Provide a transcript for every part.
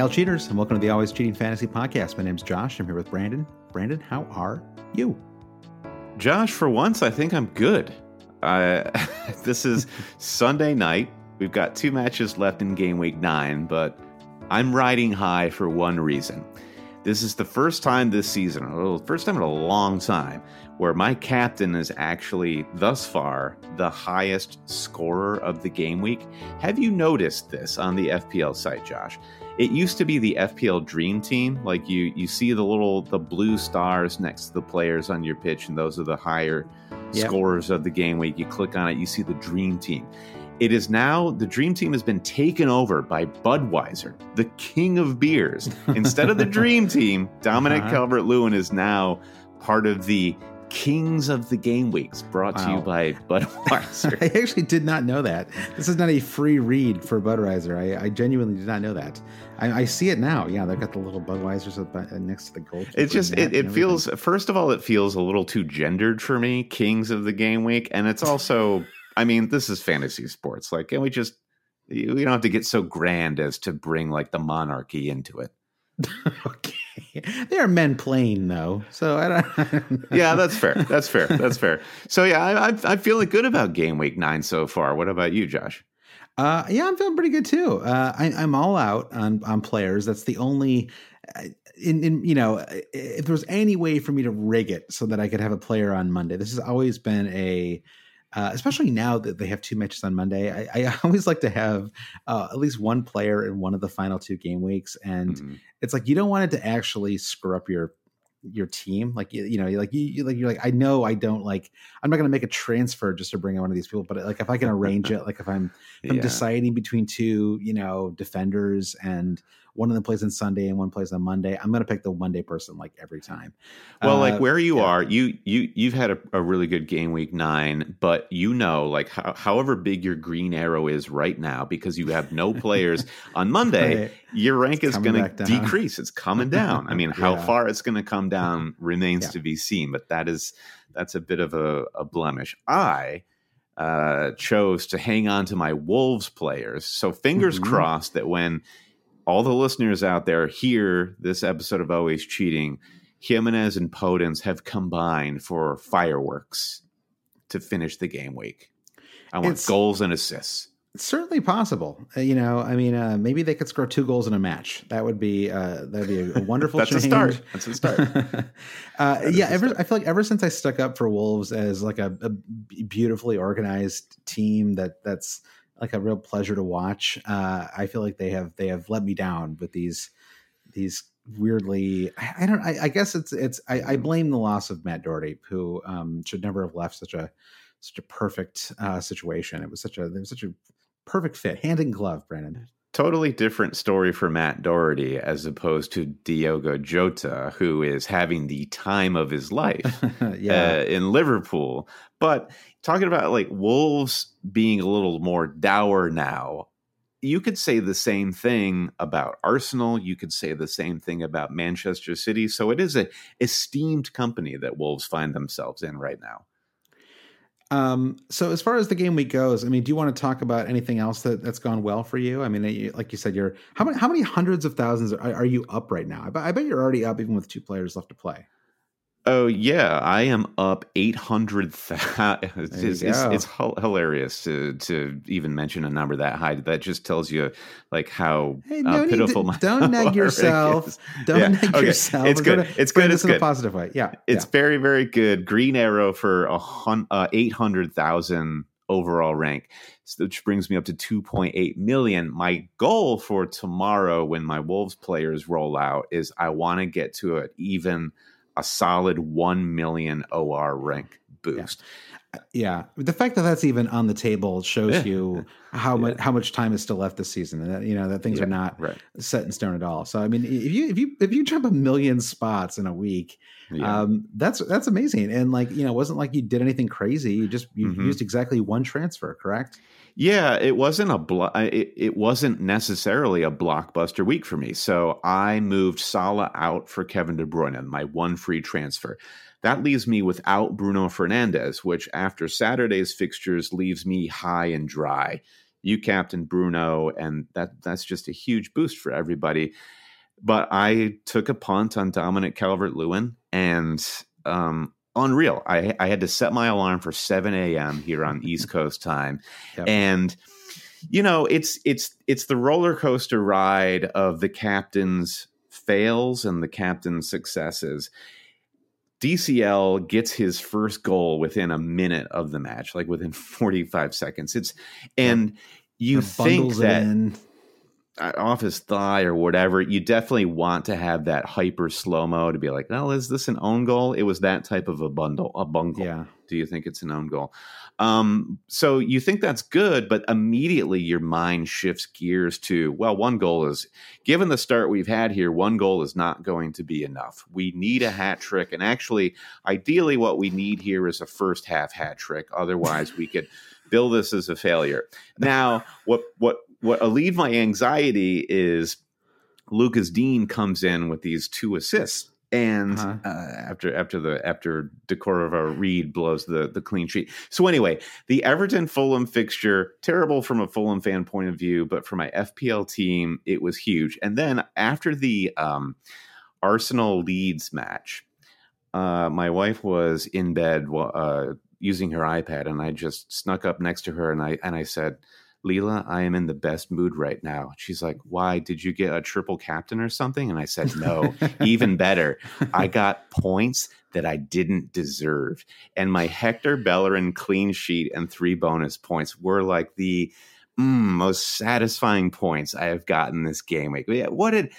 Hail cheaters, and welcome to the Always Cheating Fantasy Podcast. My name's Josh. I'm here with Brandon. Brandon, how are you? Josh, for once, I think I'm good. Uh, this is Sunday night. We've got two matches left in game week nine, but I'm riding high for one reason. This is the first time this season, well, first time in a long time, where my captain is actually, thus far, the highest scorer of the game week. Have you noticed this on the FPL site, Josh? It used to be the FPL Dream Team. Like you, you see the little the blue stars next to the players on your pitch, and those are the higher yep. scorers of the game week. You click on it, you see the Dream Team. It is now the Dream Team has been taken over by Budweiser, the king of beers. Instead of the Dream Team, Dominic uh-huh. Calvert Lewin is now part of the Kings of the Game Weeks, brought wow. to you by Budweiser. I actually did not know that. This is not a free read for Budweiser. I, I genuinely did not know that. I, I, see it now. Yeah, they've got the little Budweisers uh, next to the gold. It just it, it feels first of all it feels a little too gendered for me. Kings of the Game Week, and it's also I mean this is fantasy sports. Like, can we just we don't have to get so grand as to bring like the monarchy into it. okay. They are men playing though, so I don't. yeah, that's fair. That's fair. That's fair. So yeah, I, I, I'm feeling good about game week nine so far. What about you, Josh? Uh, yeah, I'm feeling pretty good too. Uh, I, am all out on on players. That's the only. Uh, in, in you know, if there was any way for me to rig it so that I could have a player on Monday, this has always been a uh, especially now that they have two matches on Monday. I, I always like to have uh, at least one player in one of the final two game weeks, and mm-hmm. it's like you don't want it to actually screw up your your team. Like you, you know, like you, you like you're like I know I don't like I'm not going to make a transfer just to bring in one of these people, but like if I can arrange it, like if I'm if I'm yeah. deciding between two, you know, defenders and one of them plays on Sunday and one plays on Monday. I'm going to pick the Monday person like every time. Well, uh, like where you yeah. are, you you you've had a, a, really good game week nine, but you know, like ho- however big your green arrow is right now, because you have no players on Monday, right. your rank it's is going to decrease. It's coming down. I mean, how yeah. far it's going to come down remains yeah. to be seen, but that is that's a bit of a, a blemish. I. Uh, chose to hang on to my Wolves players. So fingers mm-hmm. crossed that when all the listeners out there hear this episode of Always Cheating, Jimenez and Podence have combined for fireworks to finish the game week. I want it's, goals and assists. It's certainly possible. Uh, you know, I mean, uh, maybe they could score two goals in a match. That would be uh, that'd be a, a wonderful. That's change. a start. That's a start. uh, yeah, ever, start. I feel like ever since I stuck up for Wolves as like a, a beautifully organized team that that's like a real pleasure to watch. Uh, I feel like they have they have let me down with these these weirdly. I, I don't. I, I, guess it's it's. I, I, blame the loss of Matt Doherty, who um, should never have left such a such a perfect uh, situation. It was such a it was such a perfect fit, hand in glove, Brandon. totally different story for Matt Doherty as opposed to Diogo Jota, who is having the time of his life yeah. uh, in Liverpool. But talking about like Wolves being a little more dour now, you could say the same thing about Arsenal. You could say the same thing about Manchester City. So it is a esteemed company that Wolves find themselves in right now. Um, so as far as the game week goes, I mean, do you want to talk about anything else that, that's gone well for you? I mean, like you said, you're how many how many hundreds of thousands are, are you up right now? I bet, I bet you're already up even with two players left to play. Oh yeah, I am up eight hundred thousand. It's, it's, it's, hilarious to to even mention a number that high. That just tells you like how hey, uh, pitiful to, my don't neg yourself. Don't yeah. neg okay. yourself. It's We're good. It's good. It's good. In a positive way. Yeah, it's yeah. very very good. Green arrow for a hun- uh, eight hundred thousand overall rank, which brings me up to 2.8 million. My goal for tomorrow, when my Wolves players roll out, is I want to get to an even a solid 1 million OR rank boost. Yeah. yeah. The fact that that's even on the table shows you how yeah. much how much time is still left this season and that you know that things yeah, are not right. set in stone at all. So I mean if you if you if you jump a million spots in a week, um, that's that's amazing. And like, you know, it wasn't like you did anything crazy. You just you mm-hmm. used exactly one transfer, correct? Yeah, it wasn't a blo- it, it wasn't necessarily a blockbuster week for me. So I moved Salah out for Kevin De Bruyne, my one free transfer. That leaves me without Bruno Fernandes, which after Saturday's fixtures leaves me high and dry. You captain Bruno, and that that's just a huge boost for everybody. But I took a punt on Dominic Calvert Lewin, and um, unreal. I, I had to set my alarm for 7 a.m. here on East Coast time. Yep. And you know, it's it's it's the roller coaster ride of the captain's fails and the captain's successes. DCL gets his first goal within a minute of the match, like within 45 seconds. It's and you think that off his thigh or whatever, you definitely want to have that hyper slow mo to be like, well, is this an own goal? It was that type of a bundle, a bungle. Yeah. Do you think it's an own goal? Um, so you think that's good, but immediately your mind shifts gears to, well, one goal is, given the start we've had here, one goal is not going to be enough. We need a hat trick. And actually, ideally, what we need here is a first half hat trick. Otherwise, we could bill this as a failure. Now, what what what alleviated my anxiety is Lucas Digne comes in with these two assists. And uh-huh. uh, after after the after Decordova-Reid blows the the clean sheet. So anyway, the Everton Fulham fixture terrible from a Fulham fan point of view, but for my FPL team, it was huge. And then after the um, Arsenal Leeds match, uh, my wife was in bed uh, using her iPad, and I just snuck up next to her and I and I said, Leela, I am in the best mood right now. She's like, Why? Did you get a triple captain or something? And I said, No, even better. I got points that I didn't deserve. And my Hector Bellerin clean sheet and three bonus points were like the mm, most satisfying points I have gotten this game week. What did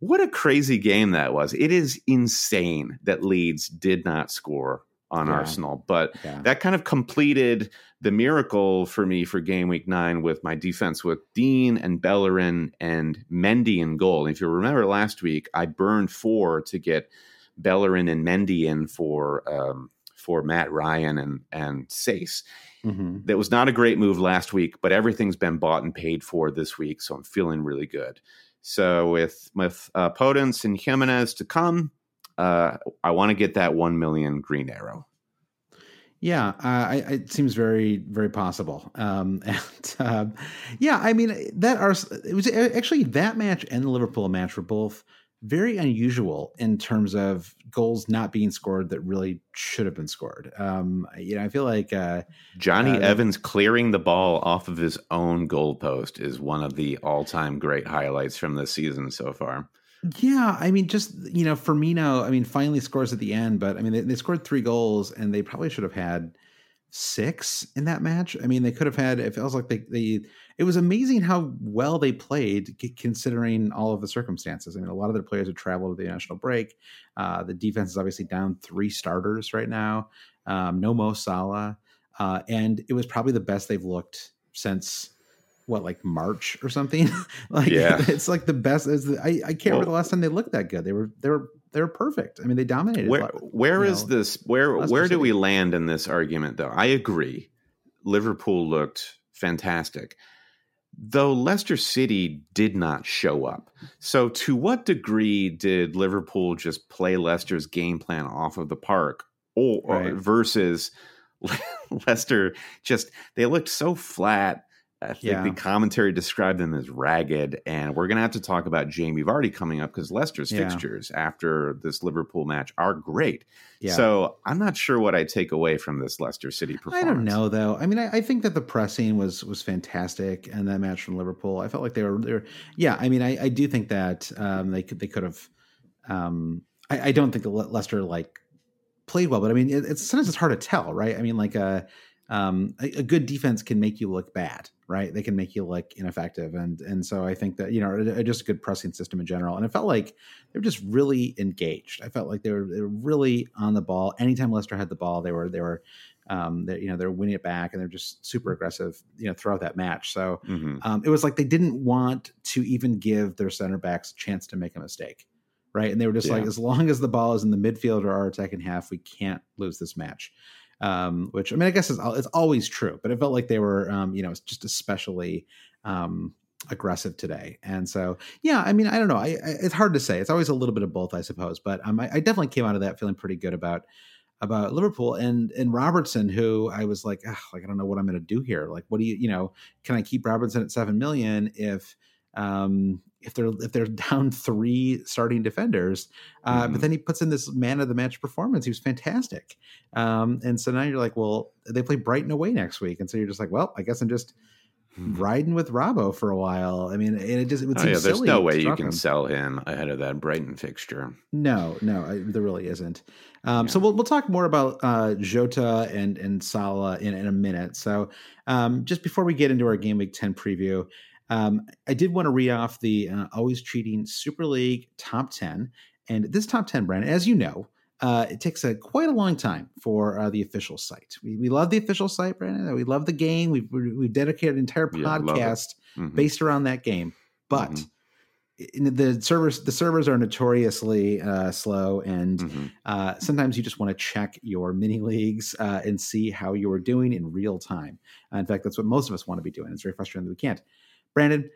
what a crazy game that was. It is insane that Leeds did not score on yeah. Arsenal. But yeah. that kind of completed the miracle for me for game week nine with my defense with Digne and Bellerin and Mendy in goal. And if you remember last week, I burned four to get Bellerin and Mendy in for um, for Matt Ryan and and Saïss. Mm-hmm. That was not a great move last week, but everything's been bought and paid for this week, so I'm feeling really good. So with with uh, Podence and Jimenez to come, uh, I want to get that one million green arrow. Yeah, uh, I, it seems very, very possible. Um, and uh, yeah, I mean that are it was actually that match and the Liverpool match were both very unusual in terms of goals not being scored that really should have been scored. Um, you know, I feel like uh, Jonny uh, Evans clearing the ball off of his own goalpost is one of the all-time great highlights from the season so far. Yeah, I mean, just you know, Firmino. I mean, finally scores at the end, but I mean, they, they, scored three goals, and they probably should have had six in that match. I mean, they could have had. It feels like they, they. It was amazing how well they played, considering all of the circumstances. I mean, a lot of their players have traveled to the national break. Uh, the defense is obviously down three starters right now. Um, no Mo Salah, uh, and it was probably the best they've looked since what like March or something. like yeah. it's like the best. The, I, I can't well, remember the last time they looked that good. They were they were they were perfect. I mean, they dominated. Where where is know, this? Where where do we land in this argument? Though I agree, Liverpool looked fantastic. Though Leicester City did not show up. So, to what degree did Liverpool just play Leicester's game plan off of the park, or, right. or versus Leicester just they looked so flat I think yeah. the commentary described them as ragged, and we're going to have to talk about Jamie Vardy coming up because Leicester's yeah. fixtures after this Liverpool match are great. Yeah. So I'm not sure what I take away from this Leicester City performance. I don't know though. I mean, I, I, think that the pressing was was fantastic, and that match from Liverpool, I felt like they were they were. Yeah, I mean, I, I do think that um, they could they could have. Um, I, I, don't think that Leicester like played well, but I mean, it, it's sometimes it's hard to tell, right? I mean, like a. Uh, um, a, a, good defense can make you look bad, right? They can make you look ineffective, and and so I think that you know just a good pressing system in general. And it felt like they were just really engaged. I felt like they were they were really on the ball. Anytime Leicester had the ball, they were they were um, they, you know they're winning it back, and they're just super aggressive, you know, throughout that match. So mm-hmm. um, it was like they didn't want to even give their center backs a chance to make a mistake, right? And they were just yeah. like, as long as the ball is in the midfield or our attacking half, we can't lose this match um, which I mean, I guess is it's always true, but it felt like they were, um, you know, just especially um, aggressive today. And so, yeah, I mean, I don't know. I, I, it's hard to say. It's always a little bit of both, I suppose. But um, I, I, definitely came out of that feeling pretty good about about Liverpool and and Robertson, who I was like, like I don't know what I'm going to do here. Like, what do you, you know, can I keep Robertson at seven million if um, if they're if they're down three starting defenders. Uh, mm-hmm. But then he puts in this man of the match performance. He was fantastic. Um, and so now you're like, well, they play Brighton away next week, and so you're just like, well, I guess I'm just mm-hmm. riding with Robbo for a while. I mean, it just it would oh, yeah, There's no way you can him. sell him ahead of that Brighton fixture. No, no, I, there really isn't. Um, yeah. So we'll we'll talk more about uh, Jota and and Salah in, in a minute. So um, just before we get into our game week ten preview. Um, I did want to read off the uh, always cheating Super League top 10. And this top 10, Brandon, as you know, uh, it takes a quite a long time for uh, the official site. We, we love the official site, Brandon. We love the game. We've, we've dedicated an entire podcast yeah, mm-hmm. based around that game. But mm-hmm. the servers, the servers are notoriously uh, slow, and mm-hmm. Uh, sometimes you just want to check your mini leagues uh, and see how you are doing in real time. in fact, that's what most of us want to be doing. It's very frustrating that we can't. Brandon,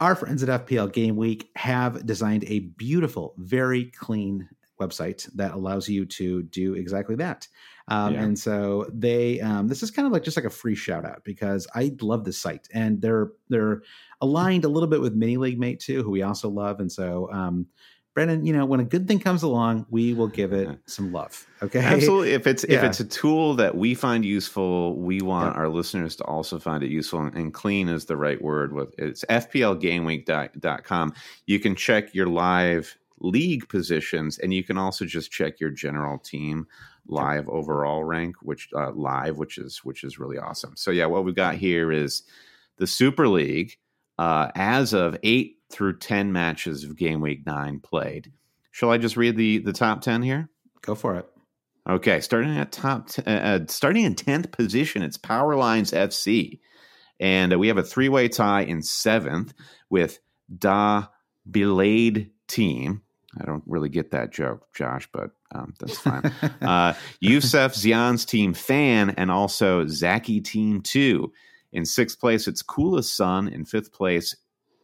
our friends at FPL Game Week have designed a beautiful, very clean website that allows you to do exactly that. Um, yeah. And so they, um, this is kind of like just like a free shout out because I love this site and they're they're aligned a little bit with Mini League Mate too, who we also love. And so um, Brendan, you know, when a good thing comes along, we will give it some love. Okay. Absolutely. If it's yeah. if it's a tool that we find useful, we want our listeners to also find it useful and clean is the right word with it's fplgameweek.com. You can check your live league positions and you can also just check your general team live overall rank which uh, live which is which is really awesome. So yeah, what we've got here is the Super League uh, as of 8 through 10 matches of game week 9 played. Shall I just read the the top 10 here? Go for it. Okay, starting at top t- uh, uh starting in 10th position, it's Power Lines FC. And uh, we have a three-way tie in 7th with Da Belade team. I don't really get that joke, Josh, but um, that's fine. uh, Yusuf Zian's team fan and also Zaki team two. In sixth place, it's Coolest Sun. In fifth place,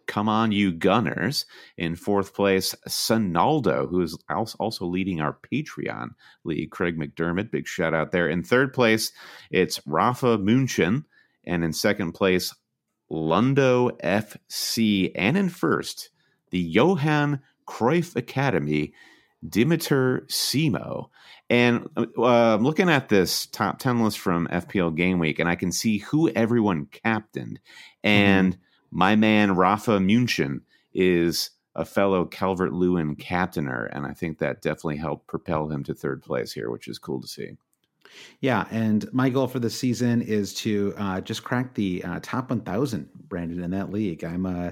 Come On You Gunners. In fourth place, Sonaldo, who is also leading our Patreon league. Craig McDermott, big shout out there. In third place, it's Rafa Munchen. And in second place, Lundo FC. And in first, the Johan Cruyff Academy, Dimitar Simo. And uh, I'm looking at this top 10 list from FPL Game Week, and I can see who everyone captained. And mm-hmm my man Rafa Munchen is a fellow Calvert Lewin captainer, and I think that definitely helped propel him to third place here, which is cool to see. Yeah, and my goal for the season is to uh, just crack the uh, top 1,000, Brandon, in that league. I'm, uh,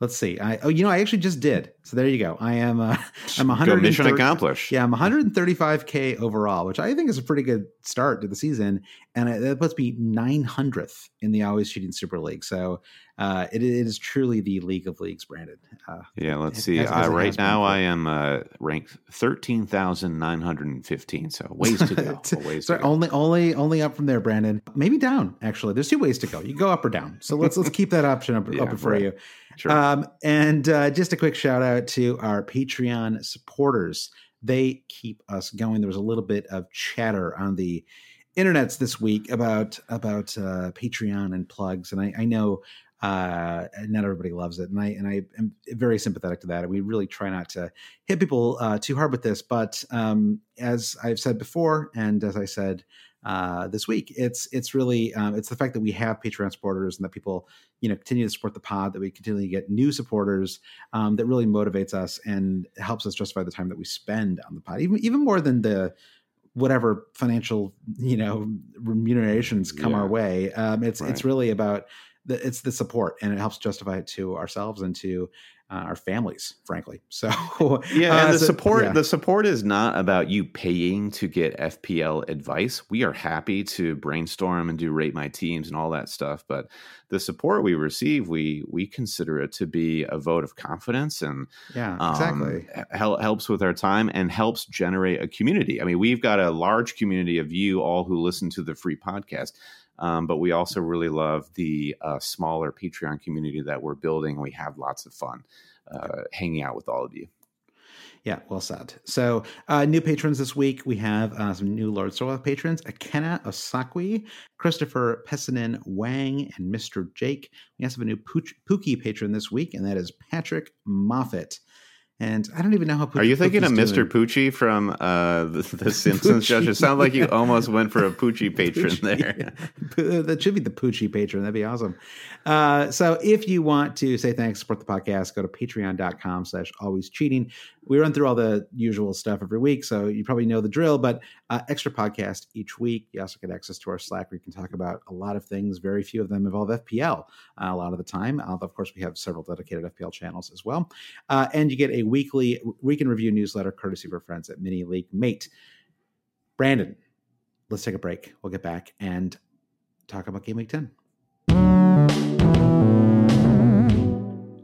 let's see, I oh, you know, I actually just did. So there you go. I am, uh, I'm 100 mission accomplished. Yeah, I'm 135k overall, which I think is a pretty good start to the season, and it, that puts me 900th in the Always Cheating Super League. So uh, it, it is truly the league of leagues, Brandon. Uh, yeah, let's see. As, as uh, right now, I am uh, ranked thirteen thousand nine hundred and fifteen. So ways to go. ways to go. only only only up from there, Brandon. Maybe down. Actually, there's two ways to go. You go up or down. So let's let's keep that option up, yeah, open for right. you. Sure. Um, and uh, just a quick shout out to our Patreon supporters. They keep us going. There was a little bit of chatter on the internets this week about about uh, Patreon and plugs, and I, I know uh, not everybody loves it, and I and I am very sympathetic to that. And we really try not to hit people uh, too hard with this, but um, as I've said before, and as I said uh, this week, it's it's really um, it's the fact that we have Patreon supporters and that people you know continue to support the pod, that we continue to get new supporters, um, that really motivates us and helps us justify the time that we spend on the pod, even even more than the whatever financial you know remunerations come yeah. our way. Um, it's right. it's really about the, it's the support, and it helps justify it to ourselves and to uh, our families, frankly. So yeah, and uh, the so, support yeah. the support is not about you paying to get FPL advice. We are happy to brainstorm and do rate my teams and all that stuff, but the support we receive, we we consider it to be a vote of confidence and yeah, exactly um, hel- helps with our time and helps generate a community. I mean, we've got a large community of you all who listen to the free podcast. Um, but we also really love the uh, smaller Patreon community that we're building. We have lots of fun uh, hanging out with all of you. Yeah, well said. So, uh, new patrons this week. We have uh, some new Lord Sorloth patrons Akena Osakwi, Christopher Pessinen Wang, and Mr. Jake. We also have a new Pookie patron this week, and that is Patrick Moffat. And I don't even know how. Poochie, Are you thinking Pookie's of Mr. Poochie from uh, the, the Simpsons? Josh, it sounds like you almost went for a Poochie patron Poochie, there. That should be the Poochie patron. That'd be awesome. Uh, so if you want to say thanks, support the podcast, go to patreon.com slash always cheating. We run through all the usual stuff every week, so you probably know the drill, but uh, extra podcast each week. You also get access to our Slack where you can talk about a lot of things. Very few of them involve FPL uh, a lot of the time. Uh, of course, we have several dedicated FPL channels as well. Uh, and you get a weekly week in review newsletter courtesy of our friends at Mini League Mate. Brandon, let's take a break. We'll get back and talk about Game Week 10.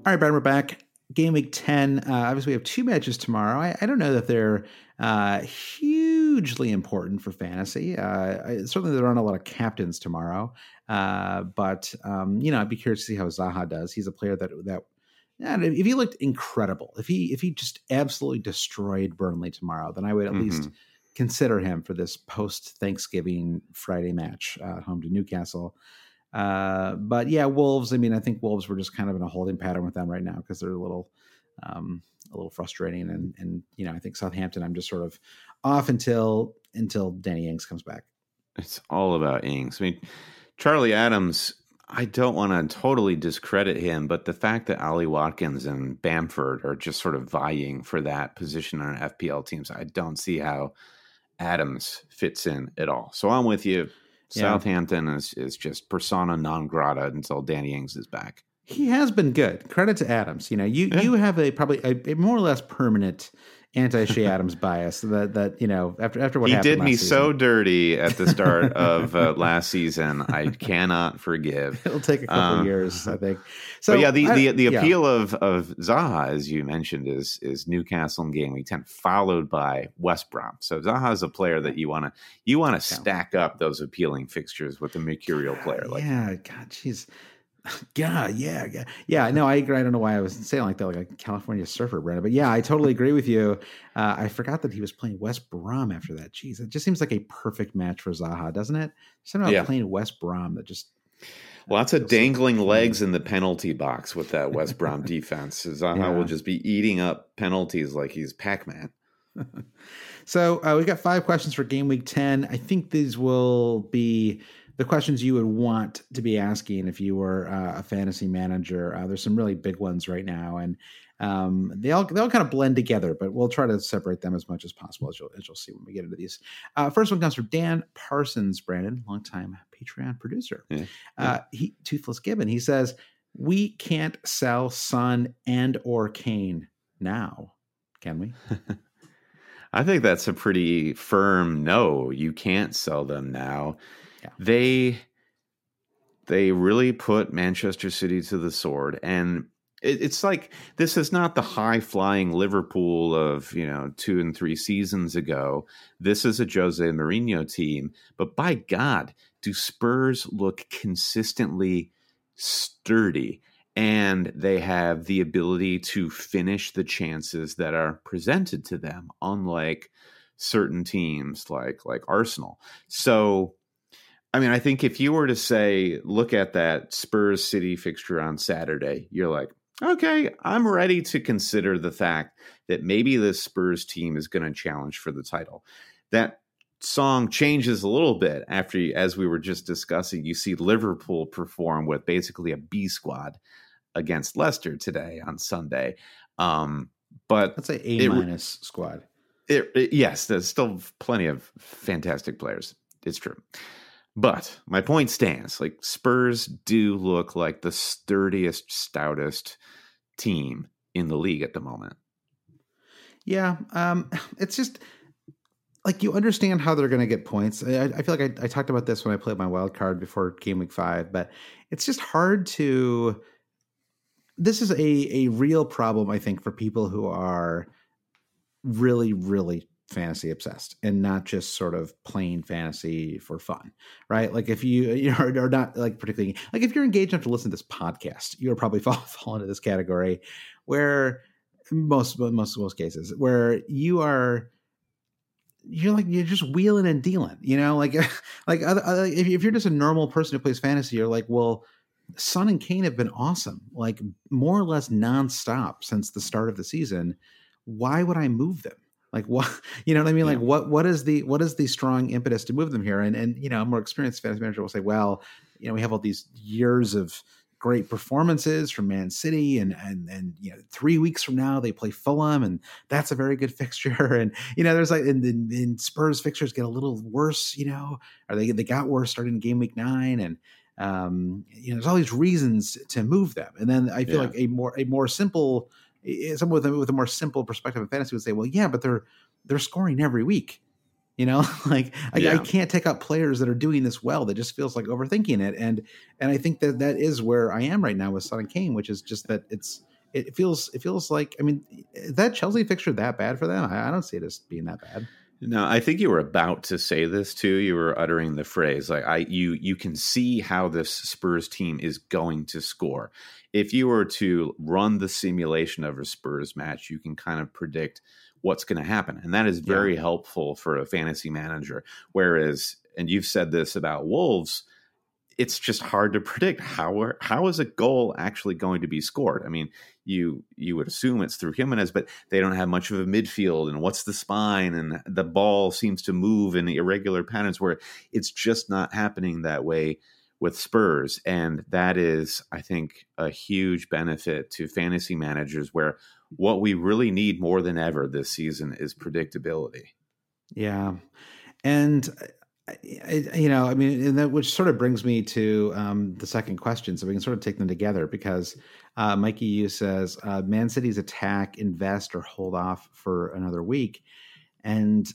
All right, Brandon, we're back. Game week 10. Uh, obviously, we have two matches tomorrow. I, I don't know that they're uh, hugely important for fantasy. Uh, I, certainly, there aren't a lot of captains tomorrow. Uh, but, um, you know, I'd be curious to see how Zaha does. He's a player that, that if he looked incredible, if he if he just absolutely destroyed Burnley tomorrow, then I would at mm-hmm. least consider him for this post Thanksgiving Friday match uh, home to Newcastle. Uh, but yeah, Wolves. I mean, I think Wolves were just kind of in a holding pattern with them right now because they're a little, um, a little frustrating. And and you know, I think Southampton. I'm just sort of off until until Danny Ings comes back. It's all about Ings. I mean, Charlie Adams. I don't want to totally discredit him, but the fact that Ollie Watkins and Bamford are just sort of vying for that position on FPL teams, I don't see how Adams fits in at all. So I'm with you. Yeah. Southampton is, is just persona non grata until Danny Ings is back. He has been good. Credit to Adams. You know, you yeah. you have a probably a, a more or less permanent anti Che Adams bias that that you know after after what he did me season. so dirty at the start of uh, last season. I cannot forgive. It'll take a couple um, years, I think. So yeah, the I, the, the appeal yeah. of of Zaha, as you mentioned, is is Newcastle in game week ten, followed by West Brom. So Zaha is a player that you want to you want to yeah. stack up those appealing fixtures with a mercurial player like yeah, God, jeez. Yeah, yeah, yeah, yeah. No, I agree. I don't know why I was saying like that, like a California surfer, Brandon. But yeah, I totally agree with you. Uh, I forgot that he was playing West Brom after that. Jeez, it just seems like a perfect match for Zaha, doesn't it? Something about yeah. playing West Brom that just lots of dangling legs in the penalty box with that West Brom defense. Zaha yeah. will just be eating up penalties like he's Pac Man. so uh, we got five questions for game week ten. I think these will be the questions you would want to be asking if you were uh, a fantasy manager. Uh, there's some really big ones right now, and um, they all they all kind of blend together. But we'll try to separate them as much as possible, as you'll, as you'll see when we get into these. Uh, first one comes from Dan Parsons, Brandon, longtime Patreon producer. Yeah. Uh, he Toothless Gibbon. He says we can't sell Son and or Kane now, can we? I think that's a pretty firm no. You can't sell them now. Yeah. They they really put Manchester City to the sword. And it, it's like this is not the high flying Liverpool of, you know, two and three seasons ago. This is a Jose Mourinho team. But by God, do Spurs look consistently sturdy? And they have the ability to finish the chances that are presented to them, unlike certain teams like like Arsenal. So I mean, I think if you were to say, look at that Spurs City fixture on Saturday, you're like, okay, I'm ready to consider the fact that maybe this Spurs team is going to challenge for the title. That song changes a little bit after, as we were just discussing, you see Liverpool perform with basically a B squad against Leicester today on Sunday. Um, but let's say A minus squad. It, it, yes, there's still plenty of fantastic players. It's true. But my point stands. Like Spurs do look like the sturdiest, stoutest team in the league at the moment. Yeah, um, it's just like you understand how they're going to get points. I, I feel like I, I, talked about this when I played my wild card before game week five, but it's just hard to. This is a a real problem, I think, for people who are really, really fantasy obsessed and not just sort of plain fantasy for fun, right? Like if you you are not like particularly like if you're engaged enough to listen to this podcast, you'll probably fall, fall into this category where most most most cases where you are you're like you're just wheeling and dealing, you know, like like other, other, if, if you're just a normal person who plays fantasy, you're like, well, Son and Kane have been awesome, like more or less nonstop since the start of the season. Why would I move them? Like what you know what i mean yeah. like what what is the what is the strong impetus to move them here and and you know a more experienced fantasy manager will say well you know we have all these years of great performances from man city and and and you know three weeks from now they play fulham and that's a very good fixture and you know there's like and, then spurs fixtures get a little worse you know or they they got worse starting game week nine and um you know there's all these reasons to move them and then i feel yeah. like a more a more simple someone with a, with a more simple perspective of fantasy would say, well, yeah, but they're they're scoring every week. You know, like I, yeah. I, can't take out players that are doing this well. That just feels like overthinking it, and and I think that that is where I am right now with Son and Kane, which is just that it's it feels it feels like I mean that Chelsea fixture that bad for them. I, I don't see it as being that bad. No, I think you were about to say this too. You were uttering the phrase like I you you can see how this Spurs team is going to score. If you were to run the simulation of a Spurs match, you can kind of predict what's going to happen. And that is very yeah. helpful for a fantasy manager. Whereas and you've said this about Wolves, it's just hard to predict how are, how is a goal actually going to be scored. I mean, you you would assume it's through Jimenez, but they don't have much of a midfield. And what's the spine? And the ball seems to move in irregular patterns where it's just not happening that way with Spurs. And that is, I think, a huge benefit to fantasy managers where what we really need more than ever this season is predictability. Yeah. And you know, I mean, that which sort of brings me to um, the second question, so we can sort of take them together because uh, Mikey U says uh, Man City's attack, invest or hold off for another week, and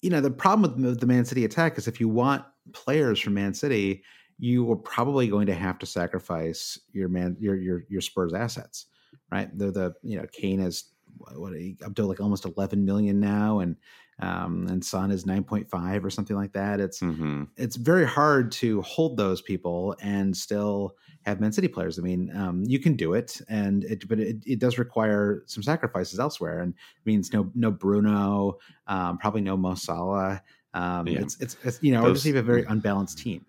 you know the problem with the Man City attack is if you want players from Man City, you are probably going to have to sacrifice your man your your your Spurs assets, right? They're the you know Kane is what up to like almost 11 million now and um, and Son is 9.5 or something like that. It's mm-hmm. it's very hard to hold those people and still have Man City players. I mean, um, you can do it, and it, but it, it, does require some sacrifices elsewhere, and means no no Bruno, um, probably no Mo Salah. Um, yeah. it's, it's, it's you know, those, or just have a very unbalanced team.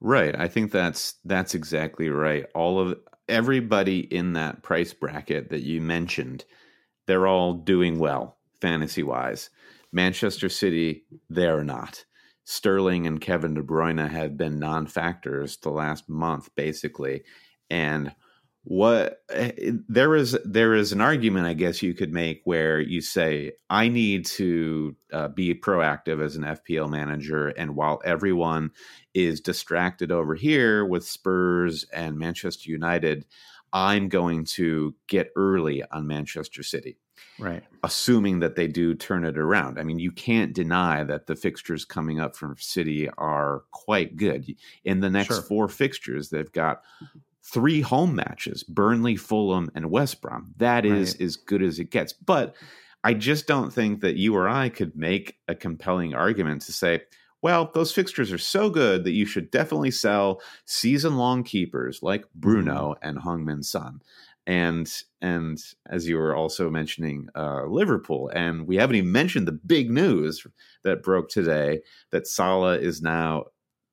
Right. I think that's that's exactly right. All of everybody in that price bracket that you mentioned, they're all doing well fantasy wise. Manchester City, they're not. Sterling and Kevin De Bruyne have been non factors the last month, basically. And what eh, there is there is an argument I guess you could make where you say I need to uh, be proactive as an FPL manager, and while everyone is distracted over here with Spurs and Manchester United, I'm going to get early on Manchester City. Right. Assuming that they do turn it around. I mean, you can't deny that the fixtures coming up from City are quite good. In the next sure. four fixtures, they've got three home matches Burnley, Fulham, and West Brom. That is right. as good as it gets. But I just don't think that you or I could make a compelling argument to say, well, those fixtures are so good that you should definitely sell season long keepers like Bruno mm-hmm. and Heung-min Son. And and as you were also mentioning uh, Liverpool, and we haven't even mentioned the big news that broke today that Salah is now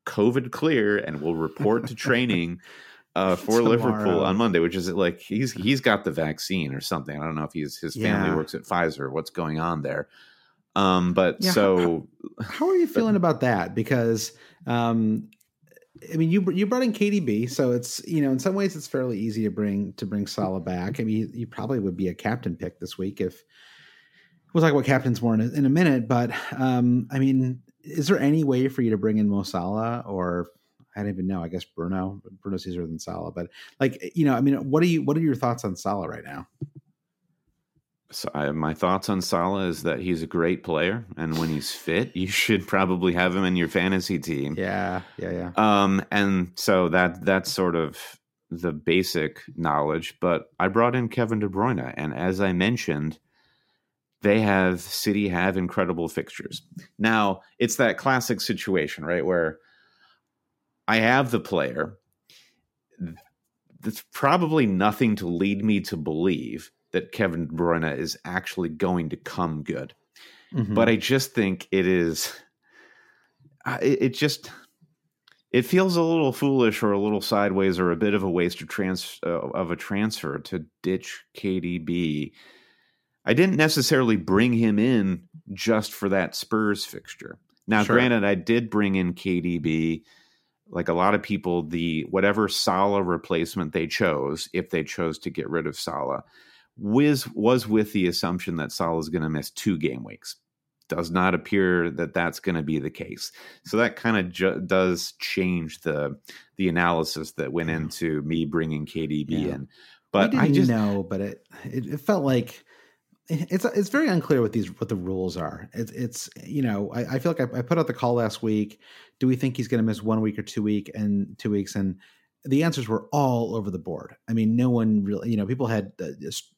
COVID clear and will report to training uh, for Tomorrow. Liverpool on Monday, which is like he's he's got the vaccine or something. I don't know if he's his family yeah. works at Pfizer. What's going on there? Um, but yeah, so, how, how, are you feeling but, about that? Because, um, I mean, you you brought in KDB, so it's you know in some ways it's fairly easy to bring to bring Salah back. I mean, you probably would be a captain pick this week if we'll talk about captains more in a, in a minute. But um, I mean, is there any way for you to bring in Mo Salah or I don't even know. I guess Bruno, Bruno's easier than Salah, but like you know, I mean, what are you? What are your thoughts on Salah right now? So I, my thoughts on Salah is that he's a great player, and when he's fit, you should probably have him in your fantasy team. Yeah, yeah, yeah. Um, and so that that's sort of the basic knowledge. But I brought in Kevin De Bruyne, and as I mentioned, they have City have incredible fixtures. Now it's that classic situation, right, where I have the player. There's probably nothing to lead me to believe that Kevin De Bruyne is actually going to come good. Mm-hmm. But I just think it is. It, it, just it feels a little foolish or a little sideways or a bit of a waste of trans uh, of a transfer to ditch KDB. I didn't necessarily bring him in just for that Spurs fixture. Now, sure. granted, I did bring in KDB. Like a lot of people, the whatever Salah replacement they chose, if they chose to get rid of Salah, Wiz was with the assumption that Salah is going to miss two game weeks. Does not appear that that's going to be the case. So that kind of ju- does change the the analysis that went into me bringing KDB yeah. in. But I just know, but it, it, it felt like it's it's very unclear what these what the rules are. It's it's you know I, I feel like I, I, put out the call last week. Do we think he's going to miss one week or two week and two weeks? And the answers were all over the board. I mean, no one really, you know, people had uh,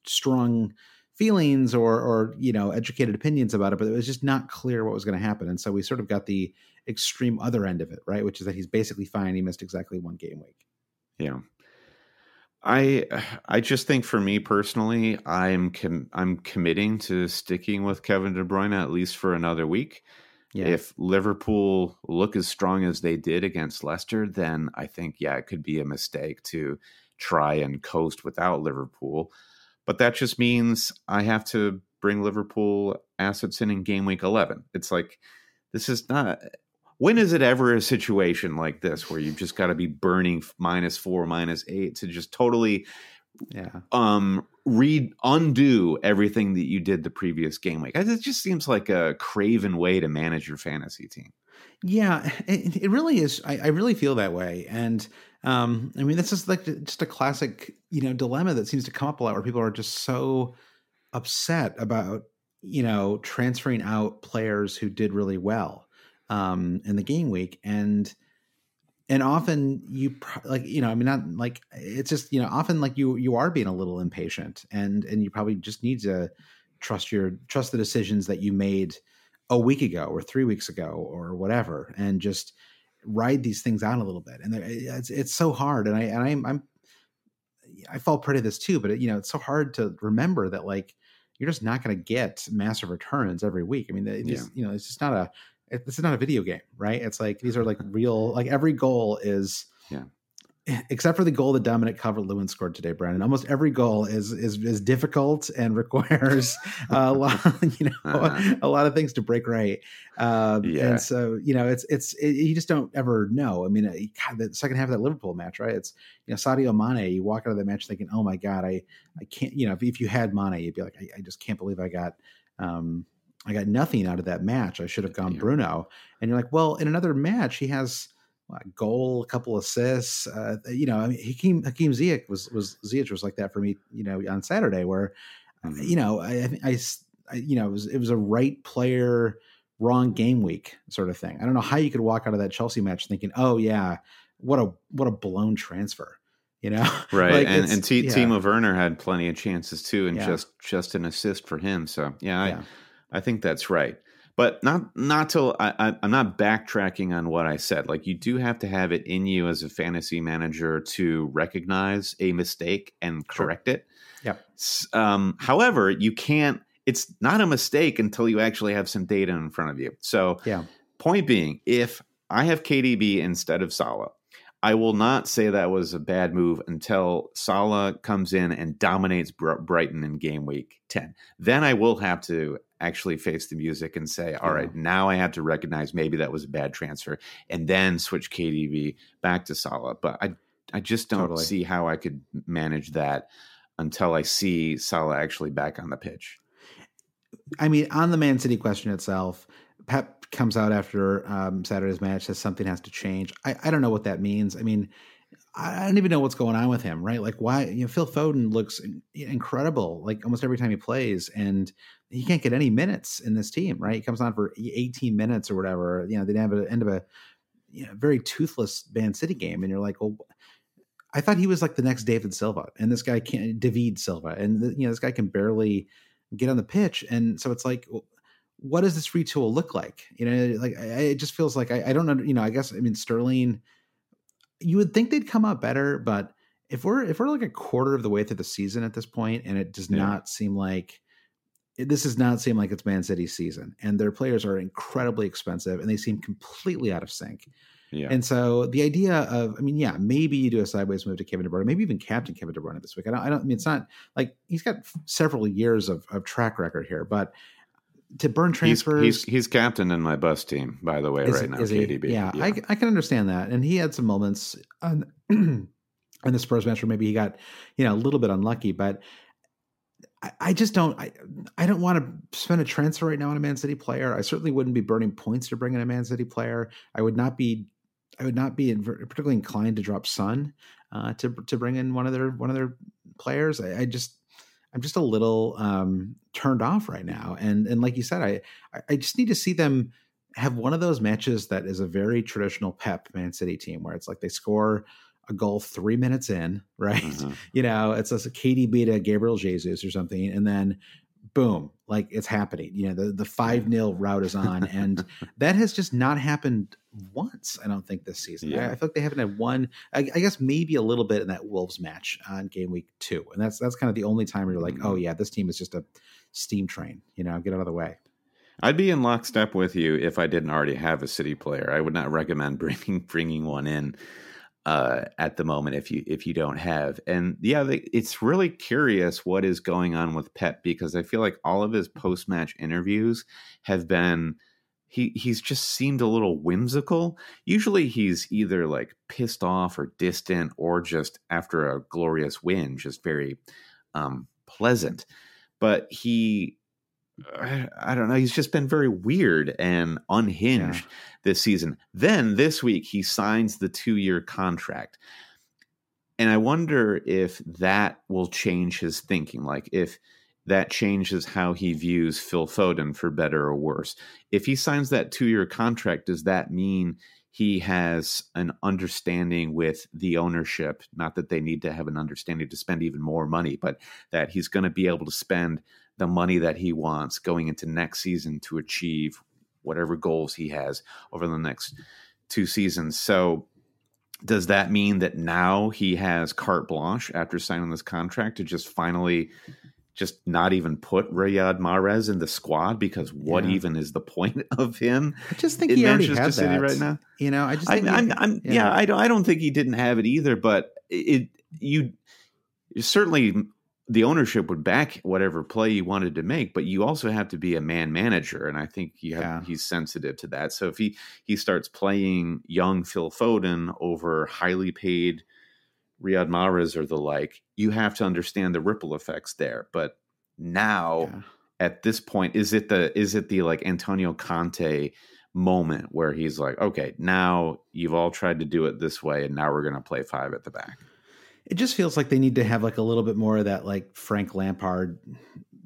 strong feelings or, or, you know, educated opinions about it, but it was just not clear what was going to happen. And so we sort of got the extreme other end of it, right? Which is that he's basically fine. He missed exactly one game week. Yeah. I I just think for me personally, I'm com- I'm committing to sticking with Kevin De Bruyne at least for another week. Yeah. If Liverpool look as strong as they did against Leicester, then I think, yeah, it could be a mistake to try and coast without Liverpool. But that just means I have to bring Liverpool assets in in game week 11. It's like, this is not. When is it ever a situation like this where you've just got to be burning minus four, minus eight to just totally yeah. um read undo everything that you did the previous game week? It just seems like a craven way to manage your fantasy team. Yeah it, it really is I, I, really feel that way and um i mean this is like just a classic you know dilemma that seems to come up a lot where people are just so upset about you know transferring out players who did really well um in the game week and and often you like you know i mean not like it's just you know often like you you are being a little impatient and and you probably just need to trust your trust the decisions that you made a week ago or three weeks ago or whatever and just ride these things out a little bit and it's it's so hard and i and i'm, I'm i fall prey to this too but it, you know it's so hard to remember that like you're just not going to get massive returns every week i mean it just, yeah. you know it's just not a this is not a video game, right? It's like these are like real. Like every goal is yeah. Except for the goal that Dominic Calvert-Lewin scored today, Brandon. Almost every goal is is is difficult and requires a lot, you know, uh-huh. a lot of things to break right. Um, yeah. And so, you know, it's it's it, you just don't ever know. I mean, uh, God, the second half of that Liverpool match, right? It's you know, Sadio Mane. You walk out of the match thinking, "Oh my God, I I can't." You know, if, if you had Mane, you'd be like, I, I just can't believe I got." Um, I got nothing out of that match. I should have gone yeah. Bruno. And you're like, well, in another match, he has a goal, a couple assists. Uh, you know, I mean, Hakim, Hakim Ziyech was was Ziyech was like that for me. You know, on Saturday where mm-hmm. you know, I, I, I, you know, it was it was a right player, wrong game week sort of thing. I don't know how you could walk out of that Chelsea match thinking, oh yeah, what a what a blown transfer. You know, right? like and and T- yeah. Timo Werner had plenty of chances too, and yeah. just just an assist for him. So yeah, yeah. I think that's right but not not till I, am not backtracking on what I said. Like you do have to have it in you as a fantasy manager to recognize a mistake and correct sure. it. Yep. Um, however, you can't. It's not a mistake until you actually have some data in front of you. So, yeah. Point being, if I have KDB instead of Salah, I will not say that was a bad move until Salah comes in and dominates Brighton in game week 10. Then I will have to actually face the music and say, all yeah. right, now I have to recognize maybe that was a bad transfer and then switch KDB back to Salah. But I, I just don't totally. see how I could manage that until I see Salah actually back on the pitch. I mean, on the Man City question itself, Pep comes out after um, Saturday's match says something has to change. I, I don't know what that means. I mean, I don't even know what's going on with him, right? Like, why, you know, Phil Foden looks incredible, like almost every time he plays, and he can't get any minutes in this team, right? He comes on for 18 minutes or whatever. You know, they have an end of a you know, very toothless Man City game, and you're like, well, I thought he was like the next David Silva, and this guy can't David Silva, and the, you know, this guy can barely get on the pitch, and so it's like. What does this retool look like? You know, like I, it just feels like I, I don't know. You know, I guess I mean Sterling you would think they'd come out better, but if we're if we're like a quarter of the way through the season at this point, and it does yeah. not seem like this does not seem like it's Man City's season, and their players are incredibly expensive, and they seem completely out of sync. Yeah. And so the idea of, I mean, yeah, maybe you do a sideways move to Kevin De Bruyne, maybe even captain Kevin De Bruyne this week. I don't, I don't I mean, it's not like he's got several years of, of track record here, but to burn transfers. He's, he's, he's captain in my bus team, by the way, is, right now. KDB. Yeah, yeah. I, I, can understand that, and he had some moments on in the Spurs match where maybe he got you know a little bit unlucky, but. I, I just don't. I, I don't want to spend a transfer right now on a Man City player. I certainly wouldn't be burning points to bring in a Man City player. I would not be I would not be particularly inclined to drop Son uh, to to bring in one of their one of their players. I, I, just I'm just a little um, turned off right now. And and like you said, I I just need to see them have one of those matches that is a very traditional Pep Man City team where it's like they score a goal three minutes in, right? Mm-hmm. You know, it's a KDB to Gabriel Jesus or something, and then boom, like it's happening. You know, the the five 0 route is on, and that has just not happened once. I don't think this season. Yeah. I, I feel like they haven't had one. I, I, guess maybe a little bit in that Wolves match on game week two, and that's that's kind of the only time where you're like, oh mm-hmm. yeah, this team is just a steam train. You know, get out of the way. I'd be in lockstep with you if I didn't already have a city player. I would not recommend bringing bringing one in uh, at the moment if you if you don't have. And yeah, they, it's really curious what is going on with Pep because I feel like all of his post match interviews have been he he's just seemed a little whimsical. Usually he's either like pissed off or distant or just after a glorious win, just very um, pleasant. But he I, don't know. He's just been very weird and unhinged yeah. this season. Then this week, he signs the two year contract. And I wonder if that will change his thinking. Like, if that changes how he views Phil Foden for better or worse. If he signs that two year contract, does that mean he has an understanding with the ownership? Not that they need to have an understanding to spend even more money, but that he's going to be able to spend the money that he wants going into next season to achieve whatever goals he has over the next two seasons. So does that mean that now he has carte blanche after signing this contract to just finally just not even put Riyad Mahrez in the squad because what yeah. even is the point of him? I just think he Manchester already City that. right now. You know, I just I, I'm, I'm, yeah. yeah, I don't I don't think he didn't have it either, but it you certainly the ownership would back whatever play you wanted to make, but you also have to be a man manager, and I think have, yeah. he's sensitive to that. So if he he starts playing young Phil Foden over highly paid Riyad Mahrez or the like, you have to understand the ripple effects there. But now, yeah. at this point, is it the is it the like Antonio Conte moment where he's like, okay, now you've all tried to do it this way, and now we're going to play five at the back it just feels like they need to have like a little bit more of that like Frank Lampard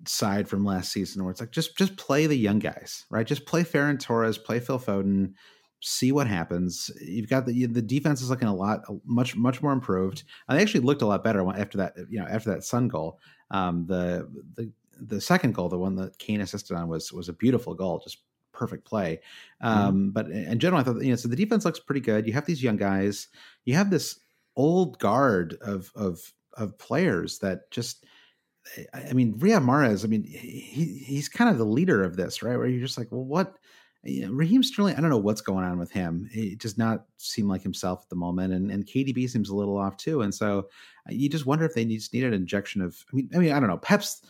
side from last season where it's like just just play the young guys, right? Just play Ferran Torres, play Phil Foden, see what happens. You've got the the defense is looking a lot much much more improved. And they actually looked a lot better after that you know after that Son goal. Um, the the the second goal, the one that Kane assisted on, was was a beautiful goal, just perfect play. Mm-hmm. Um, mm-hmm. But in general, I thought you know so the defense looks pretty good. You have these young guys. You have this old guard of of of players that just I mean, Riyad Mahrez, I mean, he, he's kind of the leader of this, right? Where you're just like, well, what? You know, Raheem Sterling, I don't know what's going on with him. He does not seem like himself at the moment, and and KDB seems a little off too. And so uh, you just wonder if they need, need an injection of. I mean, I mean, I don't know. Pep's.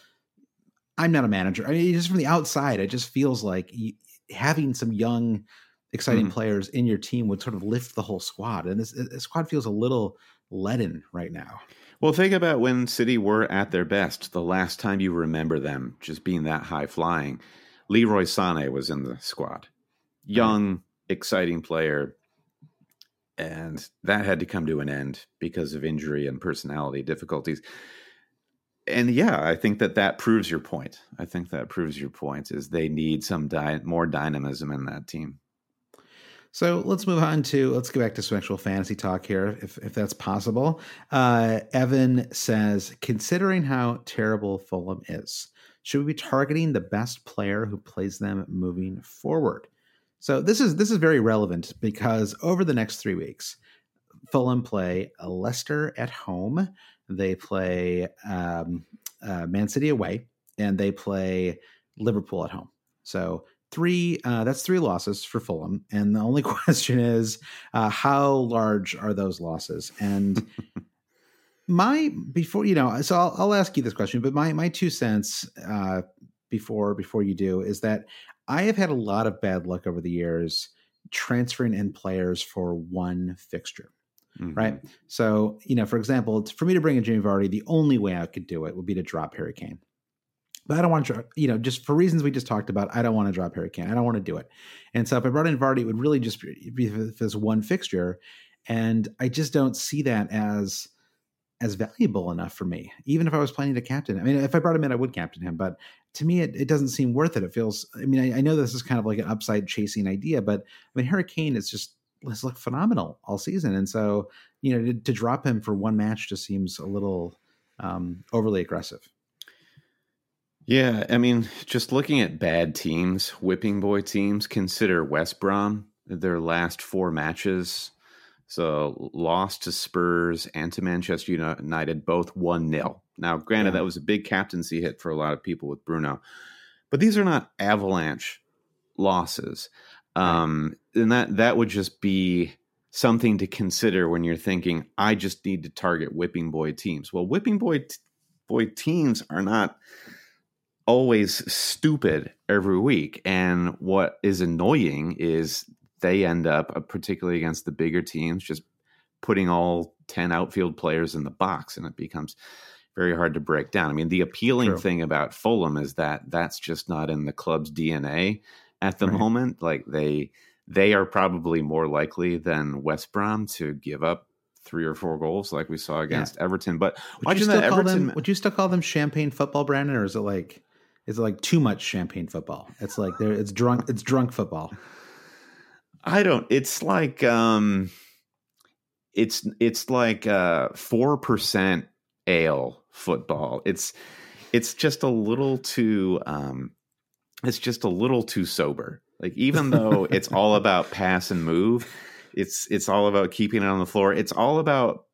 I'm not a manager. I mean, just from the outside, it just feels like having some young, exciting mm. players in your team would sort of lift the whole squad. And this, this squad feels a little leaden right now. Well, think about when City were at their best. The last time you remember them just being that high flying, Leroy Sané was in the squad. Young, exciting player. And that had to come to an end because of injury and personality difficulties. And yeah, I think that that proves your point. I think that proves your point is they need some di- more dynamism in that team. So let's move on to let's go back to some actual fantasy talk here, if if that's possible. Uh, Evan says, considering how terrible Fulham is, should we be targeting the best player who plays them moving forward? So this is this is very relevant because over the next three weeks, Fulham play Leicester at home, they play um, uh, Man City away, and they play Liverpool at home. So three uh, that's three losses for fulham and the only question is uh, how large are those losses? And my before you know so I'll, I'll, ask you this question but my my two cents uh, before before you do is that i have had a lot of bad luck over the years transferring in players for one fixture mm-hmm. right so you know for example for me to bring in Jamie Vardy the only way i could do it would be to drop harry kane but I don't want to, you know, just for reasons we just talked about, I don't want to drop Harry Kane. I don't want to do it. And so if I brought in Vardy, it would really just be this one fixture. And I just don't see that as as valuable enough for me, even if I was planning to captain. I mean, if I brought him in, I would captain him. But to me, it, it doesn't seem worth it. It feels, I mean, I, I know this is kind of like an upside chasing idea, but I mean, Harry Kane is just, has looked phenomenal all season. And so, you know, to, to drop him for one match just seems a little um, overly aggressive. Yeah, I mean, just looking at bad teams, whipping boy teams, consider West Brom, their last four matches. So lost to Spurs and to Manchester United, both 1 0. Now, granted, yeah. that was a big captaincy hit for a lot of people with Bruno, but these are not avalanche losses. Um, and that, that would just be something to consider when you're thinking, I just need to target whipping boy teams. Well, whipping boy, t- boy teams are not always stupid every week. And what is annoying is they end up, uh, particularly against the bigger teams, just putting all 10 outfield players in the box and it becomes very hard to break down. I mean, the appealing True. thing about Fulham is that that's just not in the club's DNA at the right. moment. Like they they are probably more likely than West Brom to give up three or four goals like we saw against yeah. Everton. But would watching that Everton, them, would you still call them champagne football, Brandon, or is it like is like too much champagne football. It's like there it's drunk it's drunk football. I don't it's like um it's it's like uh 4% ale football. It's it's just a little too um it's just a little too sober. Like even though it's all about pass and move, it's it's all about keeping it on the floor. It's all about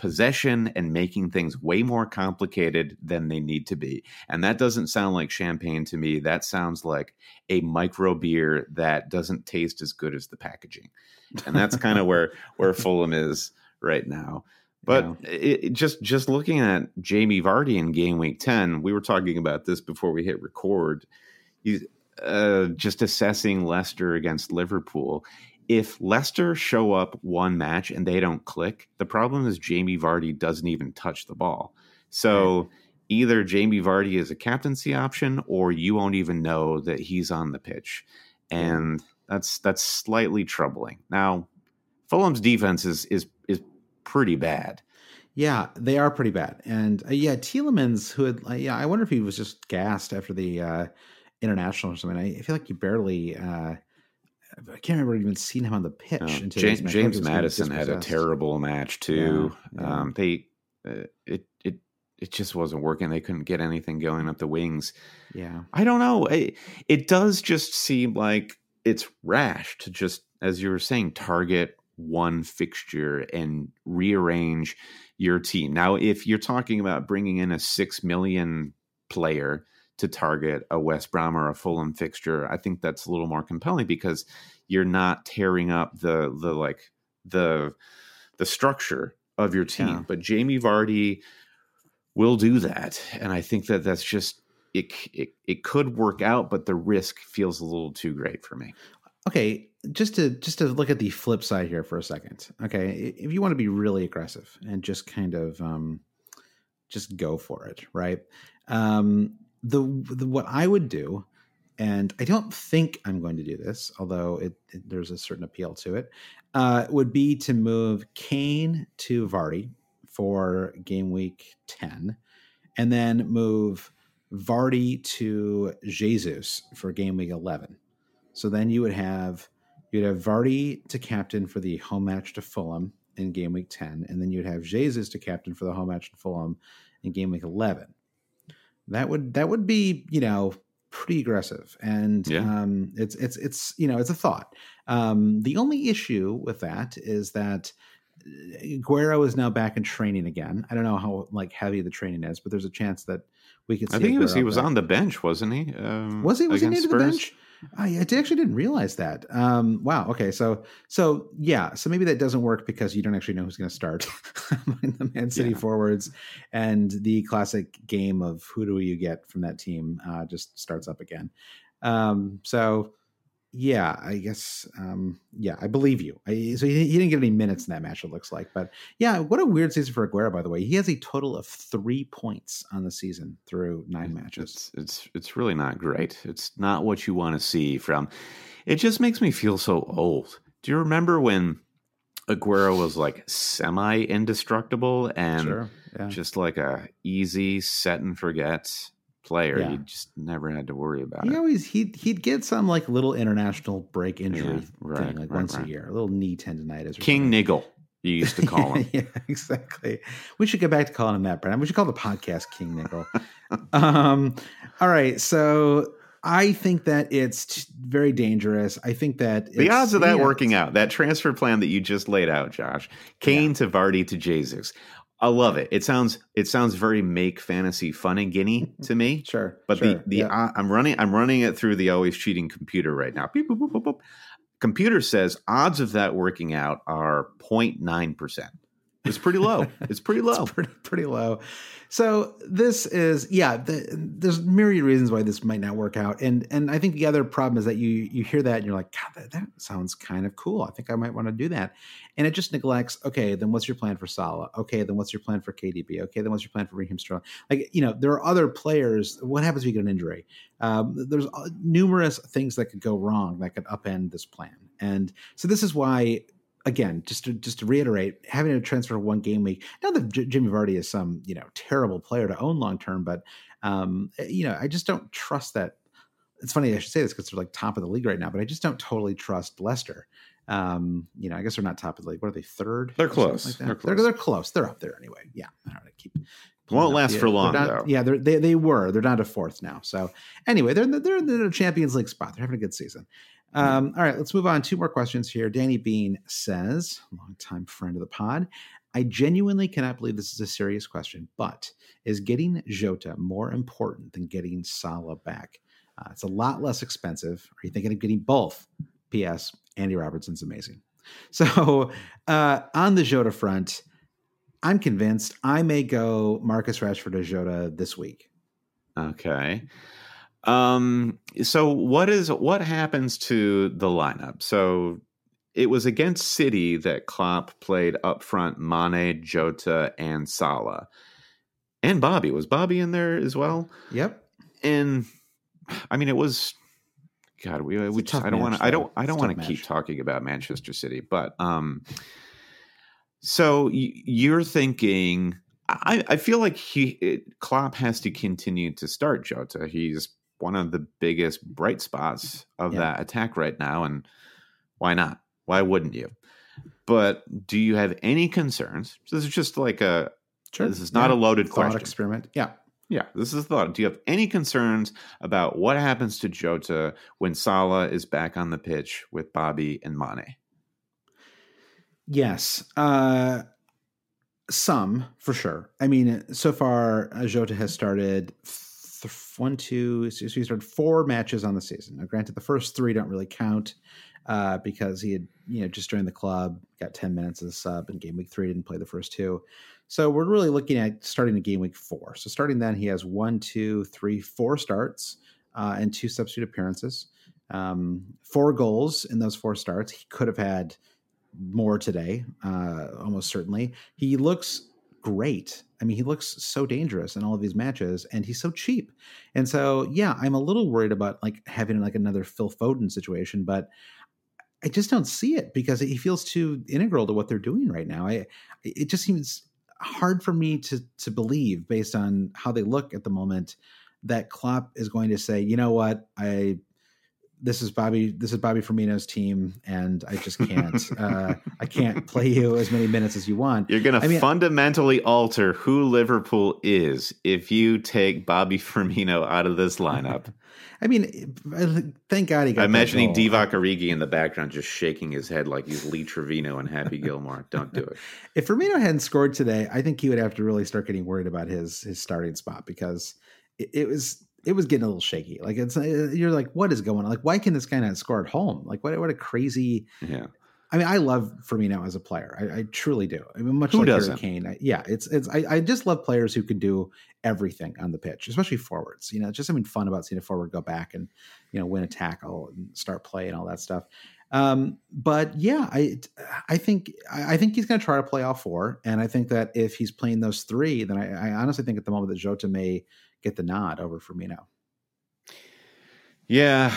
possession and making things way more complicated than they need to be. And that doesn't sound like champagne to me. That sounds like a micro beer that doesn't taste as good as the packaging. And that's kind of where where Fulham is right now. But yeah. it, it just just looking at Jamie Vardy in game week 10, we were talking about this before we hit record. He's uh, just assessing Leicester against Liverpool if Leicester show up one match and they don't click, the problem is Jamie Vardy doesn't even touch the ball. So right. either Jamie Vardy is a captaincy option or you won't even know that he's on the pitch. And that's that's slightly troubling. Now, Fulham's defense is is is pretty bad. Yeah, they are pretty bad. And uh, yeah, Tielemans, who had, uh, yeah, I wonder if he was just gassed after the uh, international or something. I, I feel like he barely, uh, I can't remember even seeing him on the pitch. No, until James, this match. I James think he was Maddison had a terrible match too. Yeah, yeah. Um, they uh, it it it just wasn't working. They couldn't get anything going up the wings. Yeah. I don't know. It, it does just seem like it's rash to just, as you were saying, target one fixture and rearrange your team. Now, if you're talking about bringing in a six million player to target a West Brom or a Fulham fixture, I think that's a little more compelling because you're not tearing up the the like the the structure of your team. Yeah. But Jamie Vardy will do that, and I think that that's just it, it it could work out, but the risk feels a little too great for me. Okay, just to just to look at the flip side here for a second. Okay, if you want to be really aggressive and just kind of um, just go for it, right? Um, the, the what I would do, and I don't think I'm going to do this, although it, it- there's a certain appeal to it, uh, would be to move Kane to Vardy for game week ten, and then move Vardy to Jesus for game week eleven. So then you would have you'd have Vardy to captain for the home match to Fulham in game week 10, and then you'd have Jesus to captain for the home match to Fulham in game week 11. That would that would be, you know, pretty aggressive. And Yeah. um it's it's it's you know, it's a thought. Um the only issue with that is that Aguero is now back in training again. I don't know how like heavy the training is, but there's a chance that we could see I think he was he was back. on the bench, wasn't he? Um, Was he? Was he near the bench? I, I actually didn't realize that. Um, wow. Okay. So, so yeah. So maybe that doesn't work because you don't actually know who's going to start among the Man City Yeah. forwards, and the classic game of who do you get from that team uh, just starts up again. Um, so, yeah, I guess. Um, yeah, I believe you. I, so he, he didn't get any minutes in that match. It looks like, but yeah, what a weird season for Aguero. By the way, he has a total of three points on the season through nine matches. It's it's it's really not great. It's not what you want to see from. It just makes me feel so old. Do you remember when Aguero was like semi indestructible and Sure. Yeah. just like a easy set and forget player? Yeah. You just never had to worry about He it. always he'd he'd get some like little international break injury Yeah, right, thing like right, once right. a year, a little knee tendonitis. Or King. Niggle, you used to call him. yeah, exactly. We should get back to calling him that, Brad. We should call the podcast King Nickel. um, all right, so I think that it's very dangerous. I think that the odds of that yeah, working out, that transfer plan that you just laid out, Josh, Kane to Vardy to Jesus. I love it. It sounds it sounds very make fantasy fun and guinea to me. Sure, But sure, the the yeah. uh, I'm running I'm running it through the always cheating computer right now. Beep, boop, boop, boop, boop. Computer says odds of that working out are 0.9 percent. It's pretty low. It's pretty low. It's pretty pretty low. So this is yeah. The, there's myriad reasons why this might not work out, and and I think the other problem is that you you hear that and you're like, God, that, that sounds kind of cool. I think I might want to do that, and it just neglects. Okay, then what's your plan for Salah? Okay, then what's your plan for KDB? Okay, then what's your plan for Raheem Sterling? Like you know, there are other players. What happens if you get an injury? Um, there's uh, numerous things that could go wrong that could upend this plan, and so this is why again, just to just to reiterate, having a transfer one game week. Not that J- Jimmy Vardy is some you know terrible player to own long term, but um, you know I just don't trust that. It's funny I should say this because they're like top of the league right now, but I just don't totally trust Leicester. Um, you know, I guess they're not top of the league. What are they? Third? They're close. Like? They're They're, close. they're close. They're up there anyway. Yeah, I don't know. Keep Won't last for they're long, though. Yeah, they're, they they were. They're down to fourth now. So anyway, they're they're in the Champions League spot. They're having a good season. Um, all right, let's move on. Two more questions here. Danny Bean says, longtime friend of the pod, I genuinely cannot believe this is a serious question, but is getting Jota more important than getting Salah back? Uh, it's a lot less expensive. Are you thinking of getting both? P.S. Andy Robertson's amazing. So uh, on the Jota front, I'm convinced I may go Marcus Rashford to Jota this week. Okay. Um so what is what happens to the lineup? So it was against City that Klopp played up front Mane, Jota, and Salah. And Bobby. Was Bobby in there as well? Yep. And I mean it was God, we, we just, I don't want to I don't I don't want to keep talking about Manchester City, but um So you're thinking? I, I feel like he it, Klopp has to continue to start Jota. He's one of the biggest bright spots of yeah. that attack right now, and why not? Why wouldn't you? But do you have any concerns? This is just like a sure. this is not yeah. a loaded Thought question. Experiment. Yeah. Yeah, this is the thought. Do you have any concerns about what happens to Jota when Salah is back on the pitch with Bobby and Mane? Yes. Uh, some, for sure. I mean, so far, uh, Jota has started th- one, two, so he started four matches on the season. Now, granted, the first three don't really count uh, because he had, you know, just joined the club, got 10 minutes as a sub in game week three, didn't play the first two. So we're really looking at starting the game week four. So starting then, he has one, two, three, four starts uh, and two substitute appearances. Um, four goals in those four starts. He could have had more today, uh, almost certainly. He looks great. I mean, he looks so dangerous in all of these matches, and he's so cheap. And so, yeah, I'm a little worried about like having like another Phil Foden situation, but I just don't see it because he feels too integral to what they're doing right now. I it just seems hard for me to to believe based on how they look at the moment that Klopp is going to say, you know what, I this is Bobby. This is Bobby Firmino's team, and I just can't. uh, I can't play you as many minutes as you want. You're going to fundamentally alter who Liverpool is if you take Bobby Firmino out of this lineup. I mean, thank God he got. I'm imagining Divock Origi in the background just shaking his head like he's Lee Trevino and Happy Gilmore. Don't do it. if Firmino hadn't scored today, I think he would have to really start getting worried about his his starting spot because it, it was it was getting a little shaky. Like it's uh, you're like, what is going on? Like, why can this guy not score at home? Like, what what a crazy. Yeah. I mean, I love Firmino as a player. I, I truly do. I mean, much who like doesn't? Kane. I, yeah, it's it's. I, I just love players who can do everything on the pitch, especially forwards. You know, it's just something fun about seeing a forward go back and you know win a tackle and start play and all that stuff. Um, but yeah, I I think I think he's going to try to play all four, and I think that if he's playing those three, then I, I honestly think at the moment that Jota may get the nod over Firmino. Yeah,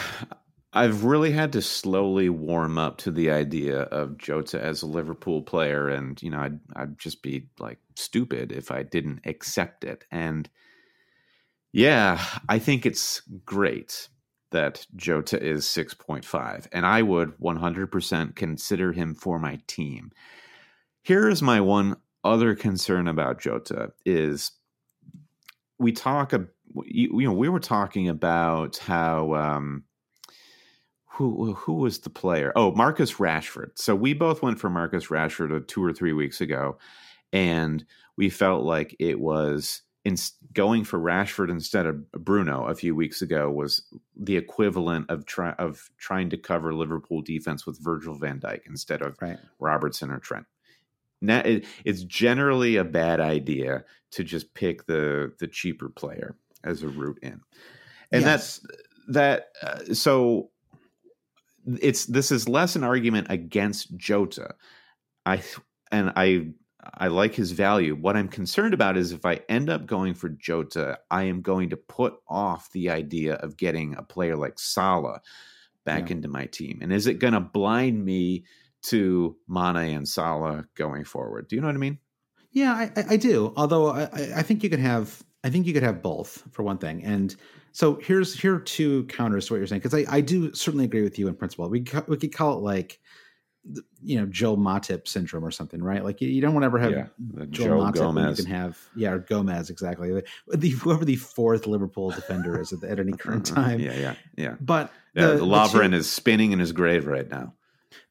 I've really had to slowly warm up to the idea of Jota as a Liverpool player, and you know, I'd I'd just be like stupid if I didn't accept it. And yeah, I think it's great that Jota is six point five, and I would one hundred percent consider him for my team. Here is my one other concern about Jota is we talk you, you know we were talking about how um, who who was the player? Oh, Marcus Rashford. So we both went for Marcus Rashford two or three weeks ago, and we felt like it was in going for Rashford instead of Bruno a few weeks ago was the equivalent of try, of trying to cover Liverpool defense with Virgil Van Dijk instead of right. Robertson or Trent. Now, it, it's generally a bad idea to just pick the the cheaper player as a route in, and yes. that's that. Uh, so it's this is less an argument against Jota. I and I I like his value. What I'm concerned about is if I end up going for Jota, I am going to put off the idea of getting a player like Salah back yeah. into my team. And is it going to blind me to Mane and Salah going forward? Do you know what I mean? Yeah, I, I do. Although I, I think you could have I think you could have both for one thing. And so here's here are two counters to what you're saying because I, I do certainly agree with you in principle. We we could call it like you know Joe Matip syndrome or something, right? Like you, you don't want to ever have yeah, Joe Matip Gomez. you can have yeah or Gomez exactly. The, whoever the fourth Liverpool defender is at, at any current mm-hmm. time. yeah, yeah, yeah. But yeah, the, Lovren the is spinning in his grave right now.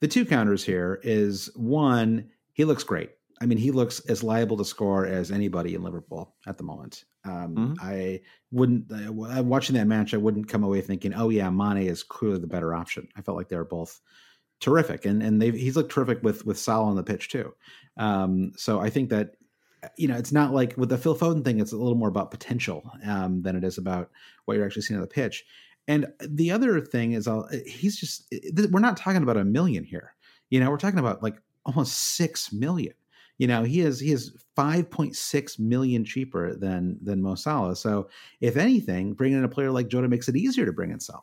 The two counters here is one, he looks great. I mean, he looks as liable to score as anybody in Liverpool at the moment. Um, mm-hmm. I wouldn't uh, watching that match. I wouldn't come away thinking, "Oh yeah, Mane is clearly the better option." I felt like they were both terrific, and and they he's looked terrific with with Salah on the pitch too. Um, so I think that you know it's not like with the Phil Foden thing; it's a little more about potential um, than it is about what you're actually seeing on the pitch. And the other thing is, I'll, he's just we're not talking about a million here. You know, we're talking about like almost six million you know he is he is 5.6 million cheaper than than Mo Salah. So if anything, bringing in a player like Jota makes it easier to bring in Salah,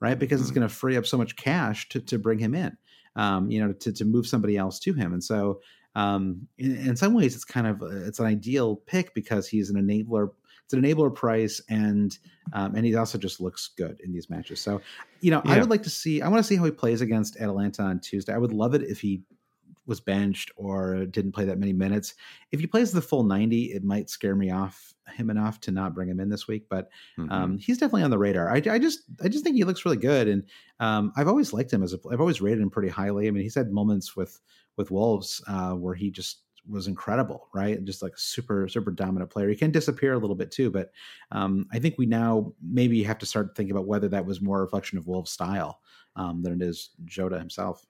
right? Because mm-hmm. it's going to free up so much cash to to bring him in, um, you know, to to move somebody else to him. And so um, in, in, some ways, it's kind of it's an ideal pick because he's an enabler. It's an enabler price, and um, and he also just looks good in these matches. So, you know, yeah. I would like to see. I want to see how he plays against Atalanta on Tuesday. I would love it if he was benched or didn't play that many minutes. If he plays the full 90, it might scare me off him enough to not bring him in this week, but mm-hmm. um, he's definitely on the radar. I, I, just I just think he looks really good, and um, I've always liked him as a. I've always rated him pretty highly. I mean, he's had moments with with Wolves uh, where he just was incredible, right? Just like super super dominant player. He can disappear a little bit too, but um, I think we now maybe have to start thinking about whether that was more a reflection of Wolves' style um, than it is Jota himself.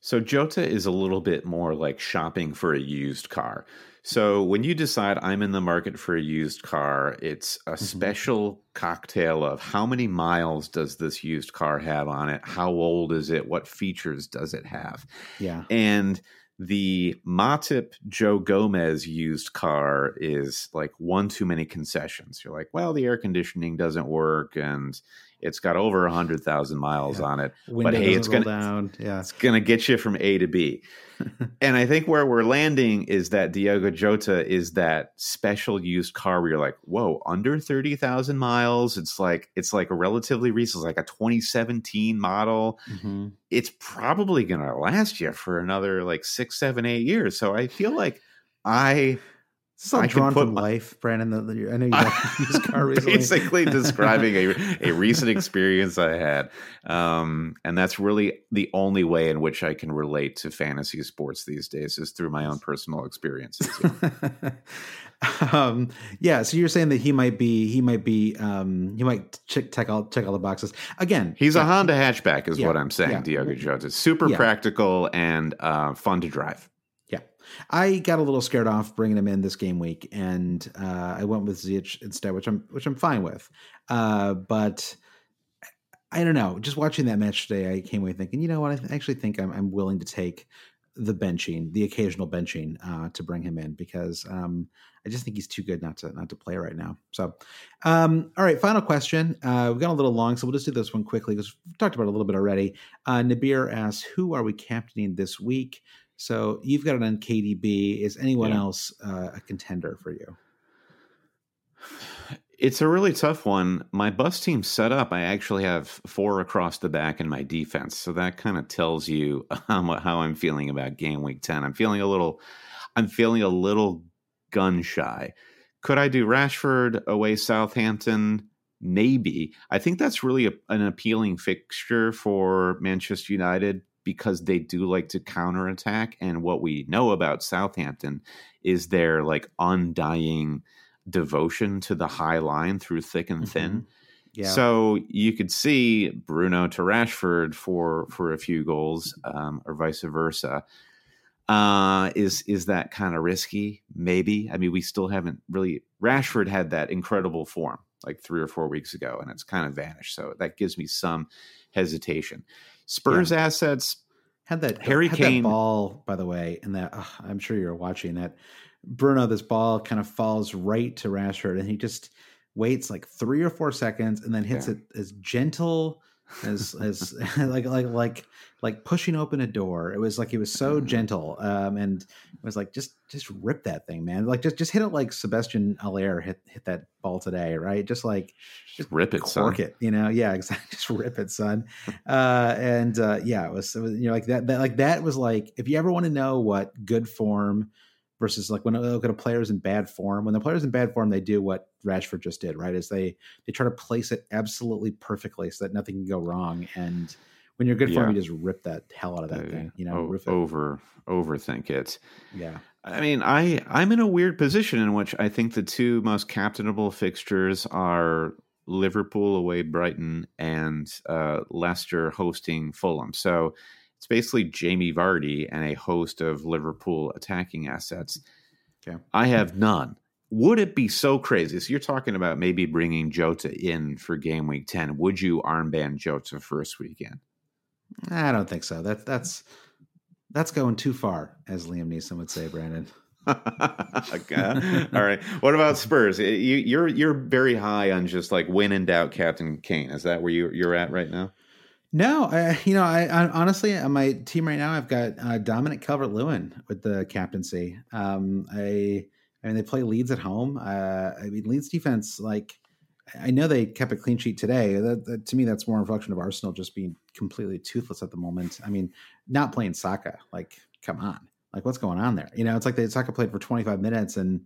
So Jota is a little bit more like shopping for a used car. So when you decide I'm in the market for a used car, it's a mm-hmm. special cocktail of how many miles does this used car have on it? How old is it? What features does it have? Yeah. And the Matip Joe Gomez used car is like one too many concessions. You're like, well, the air conditioning doesn't work and it's got over a hundred thousand miles yeah. on it. Window but hey, it's gonna down. Yeah, it's gonna get you from A to B. and I think where we're landing is that Diogo Jota is that special used car where you're like, whoa, under thirty thousand miles. It's like it's like a relatively recent, like a 2017 model. Mm-hmm. It's probably gonna last you for another like six, seven, eight years. So I feel like I it's all I drawn from life, Brandon. The, the, I know you got used car recently. Basically, describing a, a recent experience I had, um, and that's really the only way in which I can relate to fantasy sports these days is through my own personal experiences. um, yeah, so you're saying that he might be, he might be, um, he might check, check all check all the boxes again. He's yeah, a Honda hatchback, is yeah, what I'm saying. Yeah, Diogo Jota, super practical and uh, fun to drive. I got a little scared off bringing him in this game week, and uh, I went with Ziyech instead, which I'm which I'm fine with. Uh, but I don't know. Just watching that match today, I came away thinking, you know what? I actually think I'm, I'm willing to take the benching, the occasional benching, uh, to bring him in because um, I just think he's too good not to not to play right now. So, um, all right, final question. Uh, we've gone a little long, so we'll just do this one quickly because we've talked about it a little bit already. Uh, Nabir asks, "Who are we captaining this week?" So you've got it on KDB. Is anyone yeah. else uh, a contender for you? It's a really tough one. My bus team set up. I actually have four across the back in my defense, so that kind of tells you um, how I'm feeling about game week ten. I'm feeling a little, I'm feeling a little gun shy. Could I do Rashford away Southampton? Maybe. I think that's really a, an appealing fixture for Manchester United because they do like to counterattack. And what we know about Southampton is their like undying devotion to the high line through thick and thin. Mm-hmm. Yeah. So you could see Bruno to Rashford for for a few goals, um, or vice versa. Uh, is is that kind of risky? Maybe. I mean, we still haven't really. Rashford had that incredible form like three or four weeks ago, and it's kind of vanished. So that gives me some hesitation. Spurs yeah. assets had that Harry had Kane that ball by the way, and that oh, I'm sure you're watching that. Bruno, this ball kind of falls right to Rashford, and he just waits like three or four seconds, and then hits yeah. it as gentle as as like like like like pushing open a door. It was like he was so mm-hmm. gentle, um, and it was like just just rip that thing, man. Like just just hit it like Sébastien Haller hit hit that ball today, right? Just like just rip it, cork son. it, you know? Yeah, exactly. Just rip it, son. Uh, and uh, yeah, it was, it was you know like that, that like that was like if you ever want to know what good form versus like when I look at a player's in bad form. When the player's in bad form, they do what Rashford just did, right? Is they they try to place it absolutely perfectly so that nothing can go wrong. And when you're good yeah. form, you just rip that hell out of that uh, thing. You know, o- over overthink it. Yeah. I mean, I I'm in a weird position in which I think the two most captainable fixtures are Liverpool away Brighton and uh, Leicester hosting Fulham. So it's basically Jamie Vardy and a host of Liverpool attacking assets. Okay. I have none. Would it be so crazy? So you're talking about maybe bringing Jota in for game week 10. Would you armband Jota first weekend? I don't think so. That's that's that's going too far, as Liam Neeson would say, Brandon. okay. All right. What about Spurs? You, you're you're very high on just like win in doubt, Captain Kane. Is that where you you're at right now? No, I, you know, I, I, honestly on my team right now, I've got uh, Dominic Calvert Lewin with the captaincy. Um, I, I mean, they play Leeds at home. Uh, I mean, Leeds defense, like, I know they kept a clean sheet today. That, that, to me, that's more reflection of Arsenal just being completely toothless at the moment. I mean, not playing Saka, like, come on, like, what's going on there? You know, it's like they Saka played for 25 minutes and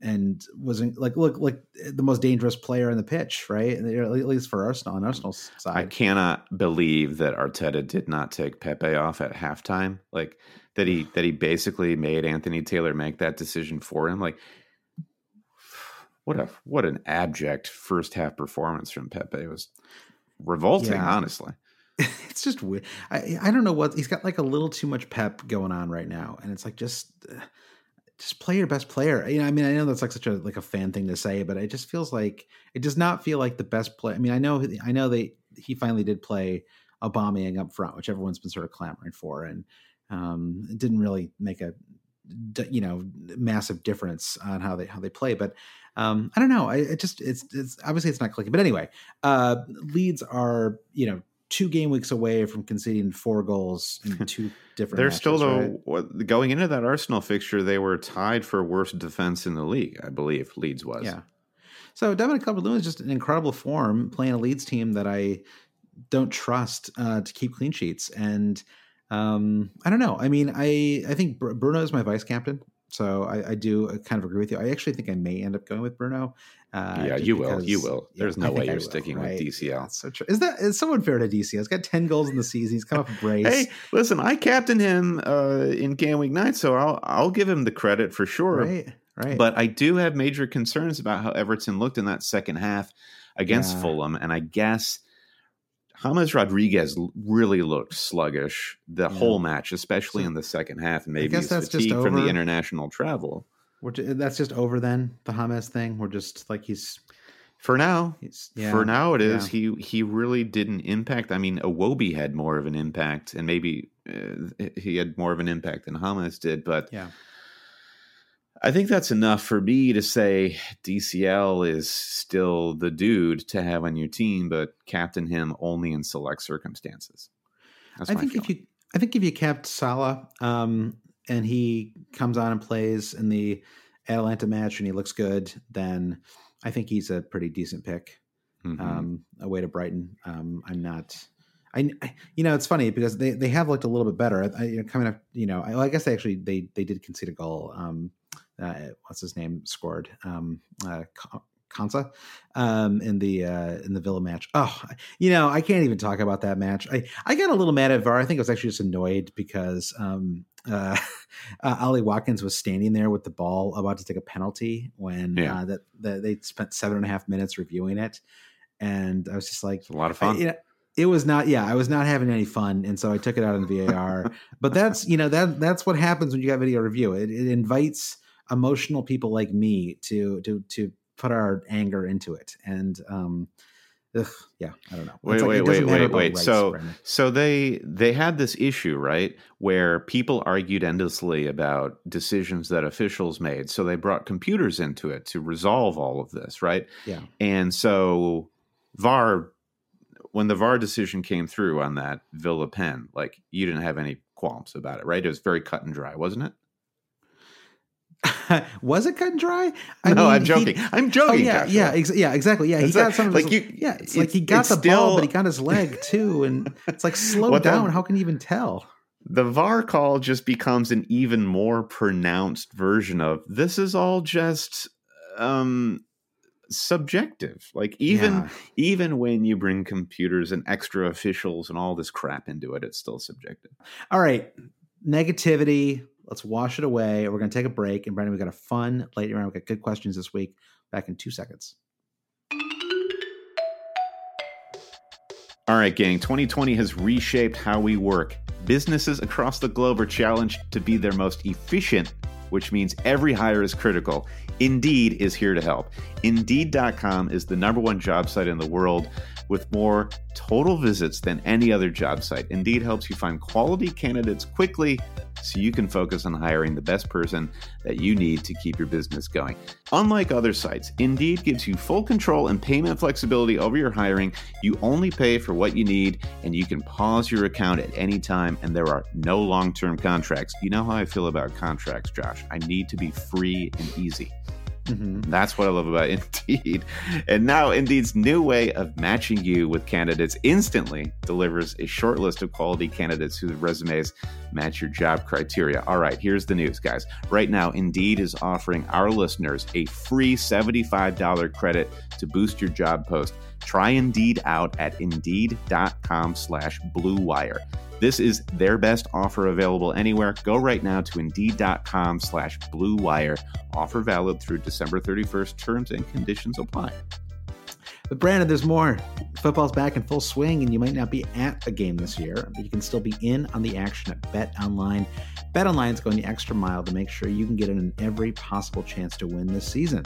and wasn't like look like the most dangerous player in the pitch, right? At least for Arsenal on Arsenal's side. I cannot believe that Arteta did not take Pepe off at halftime. Like that he that he basically made Anthony Taylor make that decision for him. Like what a what an abject first half performance from Pepe it was revolting, yeah. honestly. it's just weird. I I don't know what he's got like a little too much pep going on right now, and it's like just. Uh, just play your best player. You know, I mean, I know that's like such a like a fan thing to say, but it just feels like it does not feel like the best play. I mean, I know I know they he finally did play Aubameyang up front, which everyone's been sort of clamoring for, and um, it didn't really make a you know massive difference on how they how they play. But um, I don't know. I it just it's it's obviously it's not clicking. But anyway, uh, are you know two game weeks away from conceding four goals in two different. They're matches, still though right? going into that Arsenal fixture. They were tied for worst defense in the league, I believe. Leeds was. Yeah. So Dominic Calvert-Lewin is just an incredible form playing a Leeds team that I don't trust uh, to keep clean sheets, and um, I don't know. I mean, I I think Bruno is my vice captain. So I, I, do kind of agree with you. I actually think I may end up going with Bruno. Uh, yeah, you because, will. You will. There's yeah, no way you're will, sticking right? with DCL. That's so true. Is that is someone fair to DCL? He's got ten goals in the season. He's come up a brace. hey, listen, I captained him uh, in game week nine, so I'll I'll give him the credit for sure. Right. Right. But I do have major concerns about how Everton looked in that second half against yeah. Fulham, and I guess James Rodriguez really looked sluggish the yeah. whole match, especially so, in the second half, maybe he's fatigue from the international travel. that's just over then the James thing. We're just like he's for now. Yeah, for now, it is. Yeah. He he really didn't impact. I mean, Iwobi had more of an impact, and maybe uh, he had more of an impact than James did. But yeah, I think that's enough for me to say DCL is still the dude to have on your team, but captain him only in select circumstances. That's I think feeling. if you, I think if you kept Salah, um, and he comes on and plays in the Atalanta match and he looks good, then I think he's a pretty decent pick. Mm-hmm. Um, away to Brighton. Um, I'm not. I, you know, it's funny because they, they have looked a little bit better. I, you know, coming up, you know, I, I, guess they actually they they did concede a goal. Um, uh, what's his name scored um, uh, Konsa um, in the uh, in the Villa match. Oh, you know, I can't even talk about that match. I I got a little mad at VAR. I think I was actually just annoyed because um, uh, uh, Ollie Watkins was standing there with the ball about to take a penalty when yeah. uh, that, that they spent seven and a half minutes reviewing it, and I was just like, it's a lot of fun. I, you know, it was not yeah i was not having any fun and so i took it out on var but that's you know that that's what happens when you got video review it, it invites emotional people like me to to to put our anger into it. And um ugh, yeah i don't know. Wait like, wait wait wait wait. so so they they had this issue right where people argued endlessly about decisions that officials made. So they brought computers into it to resolve all of this right? Yeah. And so var when the var decision came through on that villa pen like you didn't have any qualms about it right? It was very cut and dry wasn't it was it cut and dry? I no, mean, I'm joking. I'm joking. Oh, yeah, Joshua. yeah, ex- yeah, exactly. Yeah, he got some. Like his, you, yeah, it's, it's like he got the still, ball, but he got his leg too, and it's like slow down. The, How can you even tell? The VAR call just becomes an even more pronounced version of this is all just um subjective. Like even yeah. even when you bring computers and extra officials and all this crap into it, it's still subjective. All right, negativity Let's wash it away. We're going to take a break. And Brandon, we got a fun late round. We got good questions this week. Back in two seconds. All right, gang. 2020 has reshaped how we work. Businesses across the globe are challenged to be their most efficient, which means every hire is critical. Indeed is here to help. Indeed.com is the number one job site in the world with more total visits than any other job site. Indeed helps you find quality candidates quickly so you can focus on hiring the best person that you need to keep your business going. Unlike other sites, Indeed gives you full control and payment flexibility over your hiring. You only pay for what you need, and you can pause your account at any time, and there are no long term contracts. You know how I feel about contracts, Josh. I need to be free and easy. Mm-hmm. That's what I love about Indeed. And now Indeed's new way of matching you with candidates instantly delivers a short list of quality candidates whose resumes match your job criteria. All right, here's the news, guys. Right now, Indeed is offering our listeners a free $75 credit to boost your job post. Try Indeed out at Indeed.com slash Blue Wire. This is their best offer available anywhere. Go right now to Indeed.com slash Blue Wire. Offer valid through December 31st. Terms and conditions apply. But Brandon, there's more. Football's back in full swing, and you might not be at a game this year, but you can still be in on the action at Bet Online. Bet Online is going the extra mile to make sure you can get in every possible chance to win this season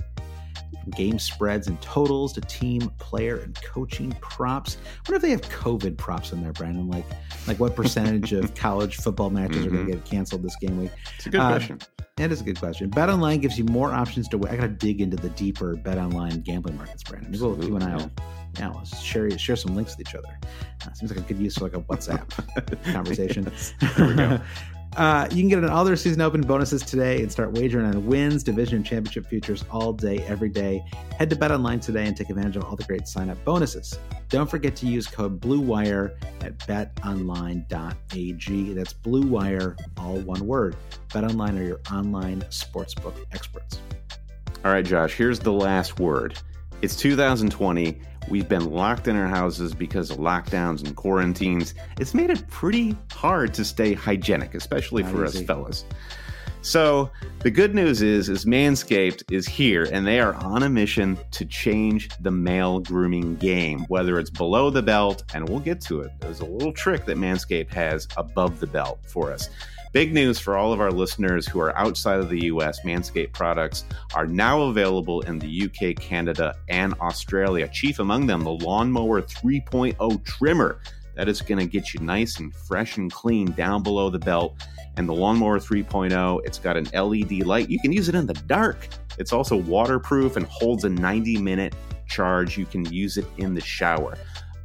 from game spreads and totals to team, player, and coaching props. What if they have COVID props in there, Brandon? Like, like what percentage of college football matches mm-hmm. are going to get canceled this game week? It's a good uh, question. That is a good question. Bet online gives you more options to. I got to dig into the deeper bet online gambling markets, Brandon. You and I will yeah, share share some links with each other. Uh, seems like a good use for like a WhatsApp conversation. there we go. Uh, you can get an all their season open bonuses today and start wagering on wins, division, and championship futures all day, every day. Head to Bet Online today and take advantage of all the great sign up bonuses. Don't forget to use code BLUEWIRE at betonline.ag. That's Blue Wire, all one word. BetOnline are your online sportsbook experts. All right, Josh, here's the last word. It's 2020 We've been locked in our houses because of lockdowns and quarantines. It's made it pretty hard to stay hygienic, especially Not for easy. us fellas. So the good news is, is Manscaped is here, and they are on a mission to change the male grooming game. Whether it's below the belt, and we'll get to it. There's a little trick that Manscaped has above the belt for us. Big news for all of our listeners who are outside of the US Manscaped products are now available in the UK, Canada, and Australia. Chief among them, the Lawnmower 3.0 trimmer. That is going to get you nice and fresh and clean down below the belt. And the Lawnmower 3.0, it's got an LED light. You can use it in the dark. It's also waterproof and holds a 90 minute charge. You can use it in the shower.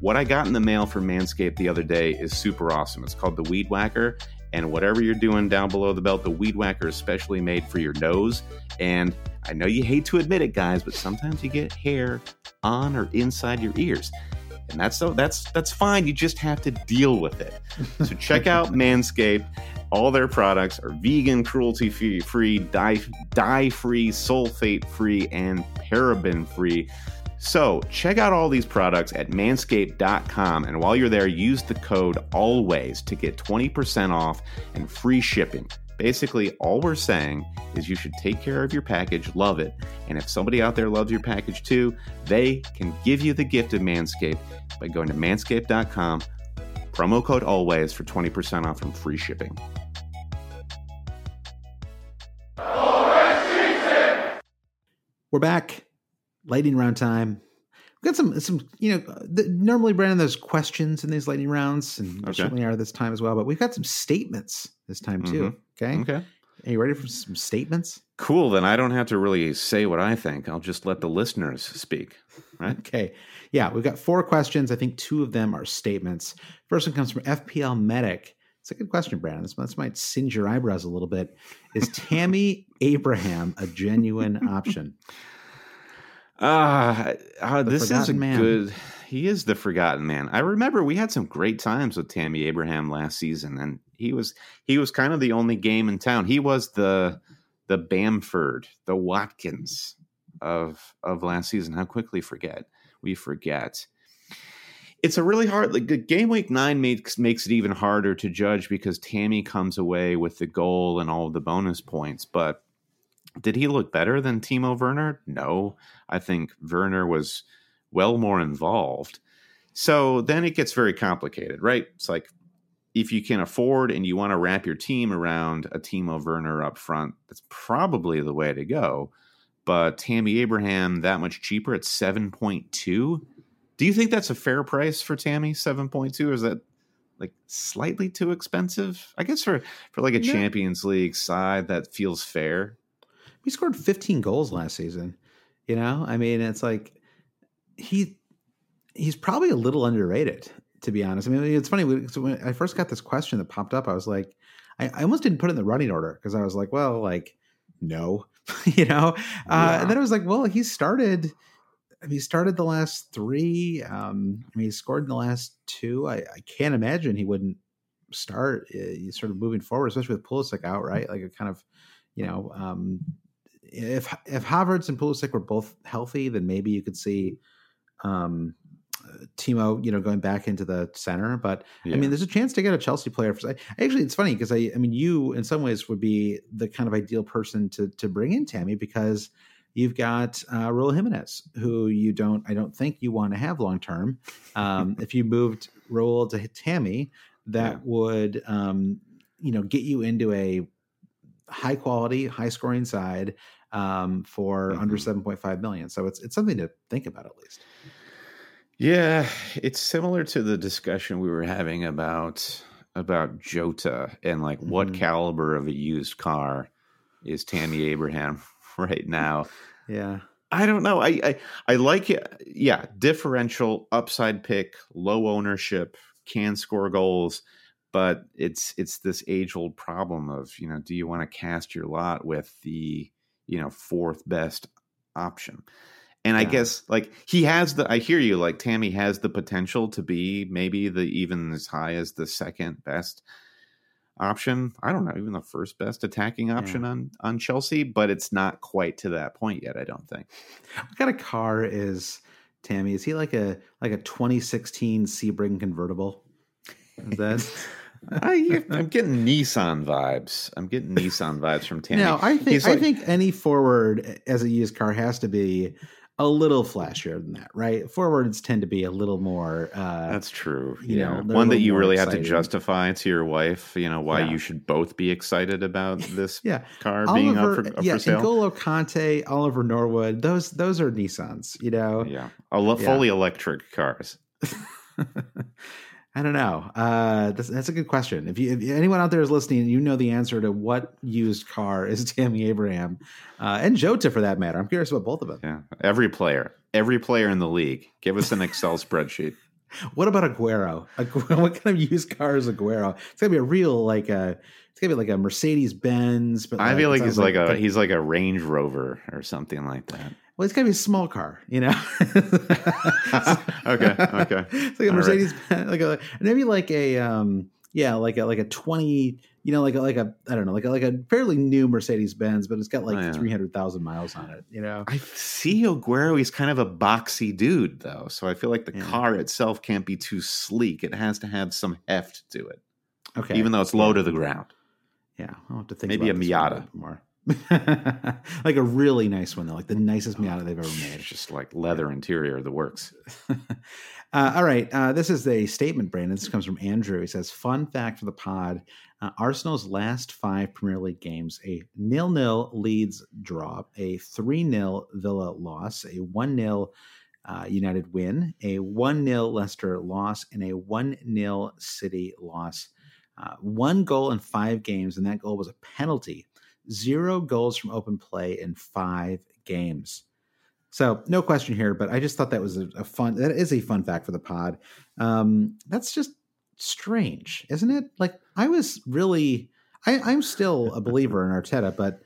What I got in the mail from Manscaped the other day is super awesome. It's called the Weed Whacker, and whatever you're doing down below the belt, the weed whacker is specially made for your nose. And I know you hate to admit it, guys, but sometimes you get hair on or inside your ears. And that's so that's that's fine. You just have to deal with it. So check out Manscaped. All their products are vegan, cruelty free, dye dye free, sulfate free, and paraben free. So check out all these products at manscaped.com. And while you're there, use the code ALWAYS to get 20% off and free shipping. Basically, all we're saying is you should take care of your package, love it. And if somebody out there loves your package too, they can give you the gift of Manscaped by going to manscaped.com, promo code ALWAYS for 20% off and free shipping. We're back lightning round time. We've got some some you know the, normally Brandon there's questions in these lightning rounds and okay. certainly are this time as well. But we've got some statements this time too. Mm-hmm. Okay. Okay. Are you ready for some statements? Cool. Then I don't have to really say what I think. I'll just let the listeners speak. Right. okay. Yeah, we've got four questions. I think two of them are statements. First one comes from FPL Medic. It's a good question, Brandon. This, this might singe your eyebrows a little bit. Is Tammy Abraham a genuine option? Uh, uh this is a man. good. He is the forgotten man. I remember we had some great times with Tammy Abraham last season, and he was he was kind of the only game in town. He was the the Bamford, the Watkins of of last season. How quickly forget we forget. It's a really hard like game week nine makes makes it even harder to judge because Tammy comes away with the goal and all the bonus points, but did he look better than Timo Werner? No. I think Werner was well more involved. So then it gets very complicated, right? It's like if you can afford and you want to wrap your team around a Timo Werner up front, that's probably the way to go. But Tammy Abraham, that much cheaper at 7.2. Do you think that's a fair price for Tammy, 7.2? Or is that like slightly too expensive. I guess for for like a No. Champions League side that feels fair. He scored 15 goals last season. You know, I mean, it's like he he's probably a little underrated, to be honest. I mean, it's funny. when- So when I first got this question that popped up, I was like, I, I almost didn't put it in the running order because I was like, well, like, no, you know. Uh, And then I was like, well, he started. I mean, he started the last three. Um, I mean, he scored in the last two. I, I can't imagine he wouldn't start. Uh, he's sort of moving forward, especially with Pulisic out, right? Like a kind of, you know, um, if if Havertz and Pulisic were both healthy, then maybe you could see um, Timo, you know, going back into the center. But I mean, there's a chance to get a Chelsea player. For, actually, it's funny because I, I mean, you in some ways would be the kind of ideal person to to bring in Tammy because you've got uh, Raul Jimenez, who you don't, I don't think you want to have long term. Um, if you moved Raul to Tammy, that Yeah. would, um, you know, get you into a high quality, high scoring side um, for under Mhm. seven point five million. So it's it's something to think about at least. Yeah, it's similar to the discussion we were having about about Jota and like what Mhm. caliber of a used car is Tammy Abraham right now. Yeah. I don't know. I I, I like it. Yeah, differential upside pick, low ownership, can score goals, but it's it's this age old problem of you know, do you want to cast your lot with the you know fourth best option? And I guess like he has the. I hear you. Like Tammy has the potential to be maybe the even as high as the second best option. I don't know, even the first best attacking option mm. on on Chelsea, but it's not quite to that point yet. I don't think. What kind of car is Tammy? Is he like a like a 2016 Sebring convertible? Is that I, I'm getting Nissan vibes. I'm getting Nissan vibes from Tammy. no? I think He's I think any forward as a used car has to be a little flashier than that, right? Forwards tend to be a little more. Uh, That's true. you Yeah, know, one that you really have to justify to your wife. You know why Yeah. you should both be excited about this yeah, car being Oliver, up for, up yeah, for sale. N'Golo Kanté, Oliver Norwood, those those are Nissans, you know. Yeah, a lo- Yeah. fully electric cars. I don't know. Uh, that's, that's a good question. If you, if anyone out there is listening, you know the answer to what used car is Tammy Abraham uh, and Jota for that matter. I'm curious about both of them. Yeah, every player, every player in the league. Give us an Excel spreadsheet. What about Aguero? Aguero? What kind of used car is Aguero? It's gonna be a real like a. It's gonna be like a Mercedes Benz. But I feel like he's sounds like, a but- he's like a Range Rover or something like that. Well, it's gotta be a small car, you know. Okay, okay. It's like a All right. Mercedes, like a maybe like a um, yeah, like a like a twenty, you know, like a like a I don't know, like a like a fairly new Mercedes Benz, but it's got like Oh, yeah. three hundred thousand miles on it, you know. I see Aguero. He's kind of a boxy dude, though. So I feel like the Yeah. car itself can't be too sleek. It has to have some heft to it, Okay, even though it's low to the ground. yeah, I'll have to think. Maybe a Miata. more. like a really nice one though, like the nicest Miata they've ever made. It's just like leather interior, the works. uh, all right. Uh, this is a statement, Brandon. This comes from Andrew. He says, Fun fact for the pod uh, Arsenal's last five Premier League games a nil nil Leeds draw, a 3 0 Villa loss, a 1 0 uh, United win, a 1 0 Leicester loss, and a 1 0 City loss. Uh, one goal in five games, and that goal was a penalty. Zero goals from open play in five games. So no question here, but I just thought that was a, a fun. That is a fun fact for the pod. Um, that's just strange, isn't it? Like I was really, I, I'm still a believer in Arteta, but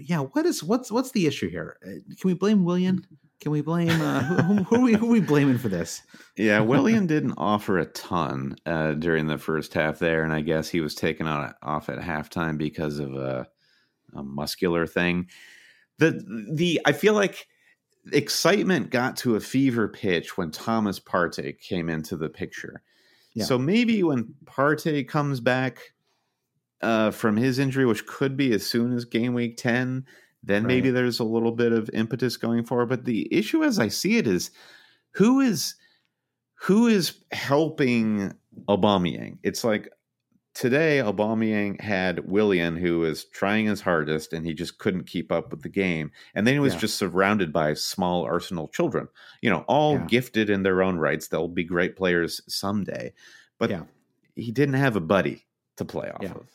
yeah, what is what's what's the issue here? Uh, Can we blame Willian? Can we blame uh, who, who, who, are we, who are we blaming for this? Yeah, Willian didn't offer a ton uh, during the first half there, and I guess he was taken on off at halftime because of a, a muscular thing. The the I feel like excitement got to a fever pitch when Thomas Partey came into the picture. Yeah. So maybe when Partey comes back uh, from his injury, which could be as soon as game week ten, then maybe there's a little bit of impetus going forward. But the issue, as I see it, is who is who is helping Aubameyang? It's like today Aubameyang had Willian, who was trying his hardest, and he just couldn't keep up with the game. And then he was Yeah. just surrounded by small Arsenal children, you know, all Yeah. gifted in their own rights. They'll be great players someday. But Yeah. he didn't have a buddy to play off of.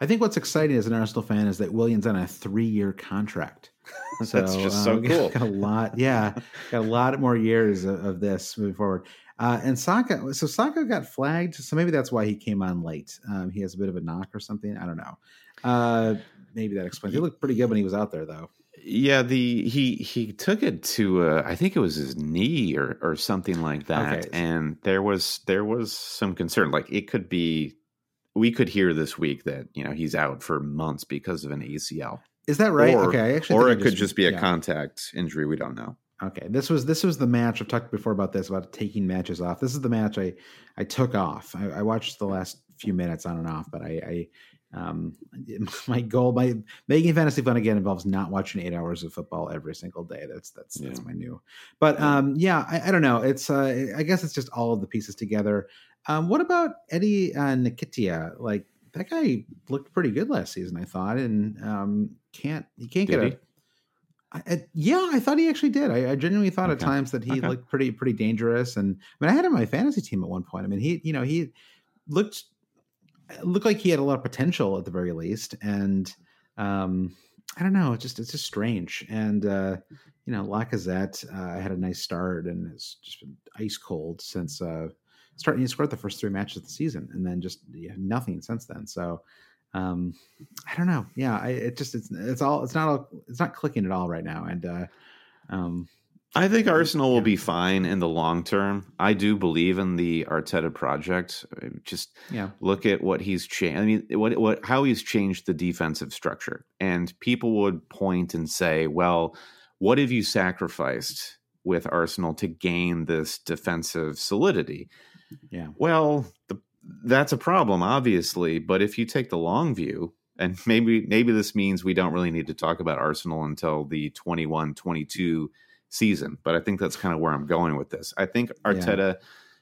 I think what's exciting as an Arsenal fan is that Willian's on a three-year contract. So That's just so uh, cool. Got a lot, yeah, got a lot more years of, of this moving forward. Uh, and Saka, so Saka got flagged, so maybe that's why he came on late. Um, he has a bit of a knock or something. I don't know. Uh, maybe that explains. He looked pretty good when he was out there, though. Yeah, the he he took it to uh, I think it was his knee or or something like that, Okay. and there was there was some concern. Like it could be, we could hear this week that you know he's out for months because of an ACL, Is that right? Or- okay, I actually, or it I could just be a yeah. contact injury. We don't know. Okay, this was this was the match I've talked before about this about taking matches off. This is the match I I took off. I, I watched the last few minutes on and off, but I, I um my goal my making fantasy fun again involves not watching eight hours of football every single day. That's that's that's my new. But um yeah, I, I don't know. It's uh I guess it's just all of the pieces together. Um, what about Eddie uh, Nketiah? Like that guy looked pretty good last season, I thought, and um can't he can't Did get he? a I, I- yeah, I thought he actually did. I, I genuinely thought at times that he Okay. looked pretty pretty dangerous. And I mean, I had him on my fantasy team at one point. I mean, he you know he looked looked like he had a lot of potential at the very least. And um, I don't know, it's just it's just strange. And uh, you know, Lacazette uh, had a nice start and has just been ice cold since uh, starting. He scored the first three matches of the season, and then just yeah, nothing since then. So um i don't know yeah I, it just it's it's all it's not all it's not clicking at all right now and uh um I think Arsenal will be fine in the long term. I do believe in the Arteta project. Just yeah look at what he's changed. I mean, what what how he's changed the defensive structure, and people would point and say, "Well, what have you sacrificed with Arsenal to gain this defensive solidity?" yeah Well, that's a problem, obviously. But if you take the long view, and maybe maybe this means we don't really need to talk about Arsenal until the 21-22 season. But I think that's kind of where I'm going with this. I think Arteta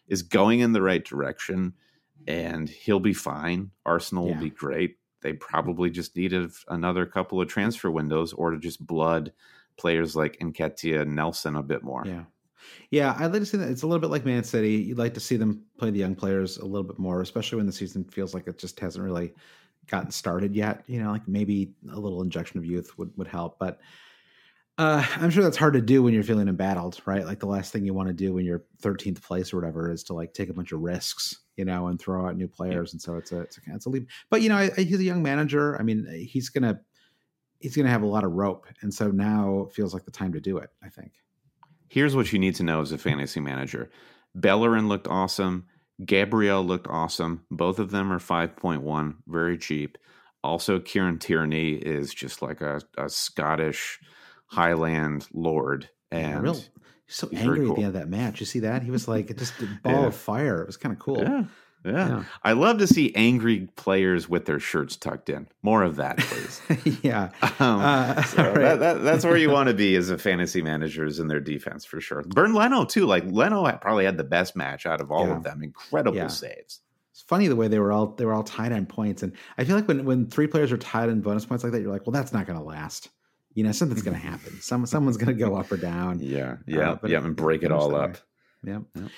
is going in the right direction, and he'll be fine. Arsenal Yeah. will be great. They probably just needed another couple of transfer windows, or to just blood players like Nketiah and Nelson a bit more. yeah yeah i'd like to see that it's a little bit like man city you'd like to see them play the young players a little bit more especially when the season feels like it just hasn't really gotten started yet you know like maybe a little injection of youth would, would help but uh, I'm sure that's hard to do when you're feeling embattled, right? Like the last thing you want to do when you're 13th place or whatever is to like take a bunch of risks, you know, and throw out new players. And so it's a it's a, it's a leap. But you know, I, I- he's a young manager. I mean, he's gonna he's gonna have a lot of rope, and so now feels like the time to do it. I think. Here's what you need to know as a fantasy manager. Bellerin looked awesome. Gabriel looked awesome. Both of them are 5.1, very cheap. Also, Kieran Tierney is just like a, a Scottish Highland lord. And real, so angry very at the end of that match. You see that? He was like just a ball Yeah. of fire. It was kind of cool. yeah, yeah, Yeah. I love to see angry players with their shirts tucked in. More of that, please. yeah. Um, Uh, so right. that, that, that's where you want to be as a fantasy manager is in their defense for sure. Bernd Leno too. Like Leno probably had the best match out of all Yeah. of them. Incredible Yeah. saves. It's funny the way they were all they were all tied on points, and I feel like when when three players are tied on bonus points like that, you're like, well, that's not going to last. You know, something's going to happen. Some someone's going to go up or down. Yeah, yeah, Uh, yeah, and break it all up. Yeah. Yep.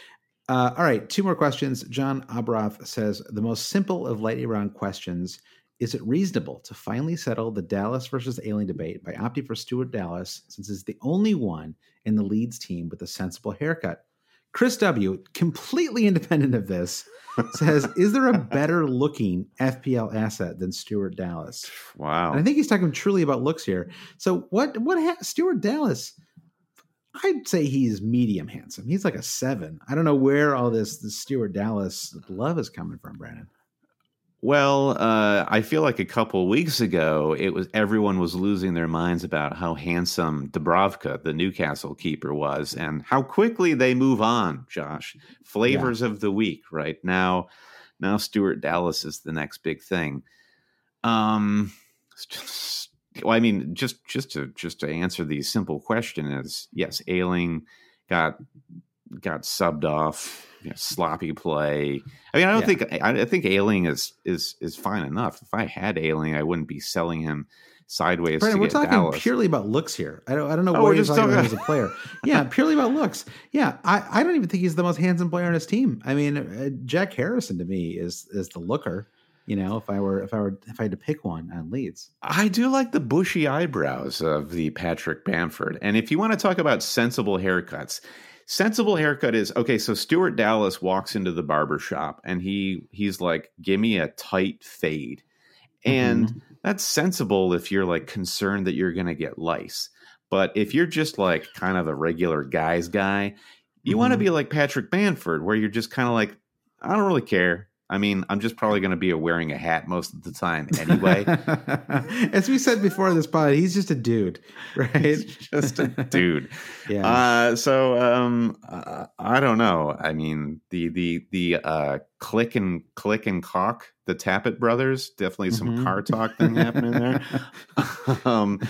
Uh, all right, two more questions. John Abroth says the most simple of lightning round questions: Is it reasonable to finally settle the Dallas versus Ayling debate by opting for Stuart Dallas, since he's the only one in the Leeds team with a sensible haircut? Chris W, completely independent of this, says, "Is there a better looking FPL asset than Stuart Dallas?" Wow. And I think he's talking truly about looks here. So what? What? Ha- Stuart Dallas? I'd say he's medium handsome. He's like a seven. I don't know where all this the Stuart Dallas love is coming from, Brandon. Well, uh, I feel like a couple weeks ago, it was everyone was losing their minds about how handsome Dubravka, the Newcastle keeper, was, and how quickly they move on. Josh, flavors of the week, right now. Now, Stuart Dallas is the next big thing. Um, well, I mean, just just to just to answer the simple question is yes, Ayling got got subbed off, you know, sloppy play. I mean, I don't yeah. think I, I, think Ayling is is is fine enough. If I had Ayling, I wouldn't be selling him sideways. Brandon, we're talking Dallas. purely about looks here. I don't I don't know oh, what he's talking about as a player. Yeah, purely about looks. Yeah, I, I don't even think he's the most handsome player on his team. I mean, uh, Jack Harrison to me is is the looker. You know, if I were if I were if I had to pick one on Leeds, I do like the bushy eyebrows of the Patrick Bamford. And if you want to talk about sensible haircuts, sensible haircut is okay. So Stuart Dallas walks into the barber shop and he he's like, "Give me a tight fade," and mm-hmm. that's sensible if you're like concerned that you're going to get lice. But if you're just like kind of a regular guy's guy, you mm-hmm. want to be like Patrick Bamford, where you're just kind of like, I don't really care. I mean, I'm just probably going to be wearing a hat most of the time anyway. As we said before this pod, he's just a dude, right? He's just a dude. yeah. Uh, so um, uh, I don't know. I mean, the the the uh, click and click and cock, the Tappet brothers, definitely some mm-hmm. car talk thing happening there. um,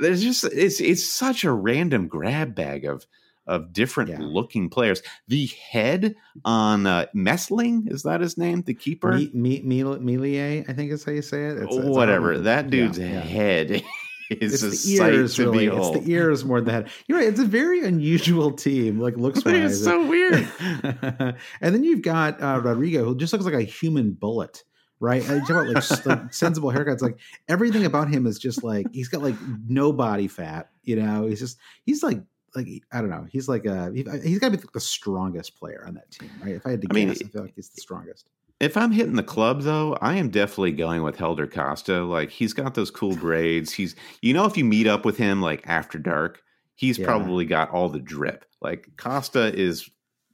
there's just it's it's such a random grab bag of of different yeah. looking players. The head on uh, Messling is that his name? The keeper, me, me, me, I think is how you say it. It's, Whatever it's that dude's yeah, head. Is it's the ears, really. Behold. It's the ears more than the head. You're right. It's a very unusual team, like looks wise. It's so weird. and then you've got uh, Rodrigo, who just looks like a human bullet right? I talk about like, like, sensible haircuts. Like everything about him is just like he's got like no body fat. You know, he's just he's like like I don't know. He's like a he, has got to be the strongest player on that team, right? If I had to I guess, mean, I feel like he's the strongest. If I'm hitting the club though, I am definitely going with Helder Costa. Like he's got those cool braids. He's you know if you meet up with him like after dark, he's yeah. probably got all the drip. Like Costa is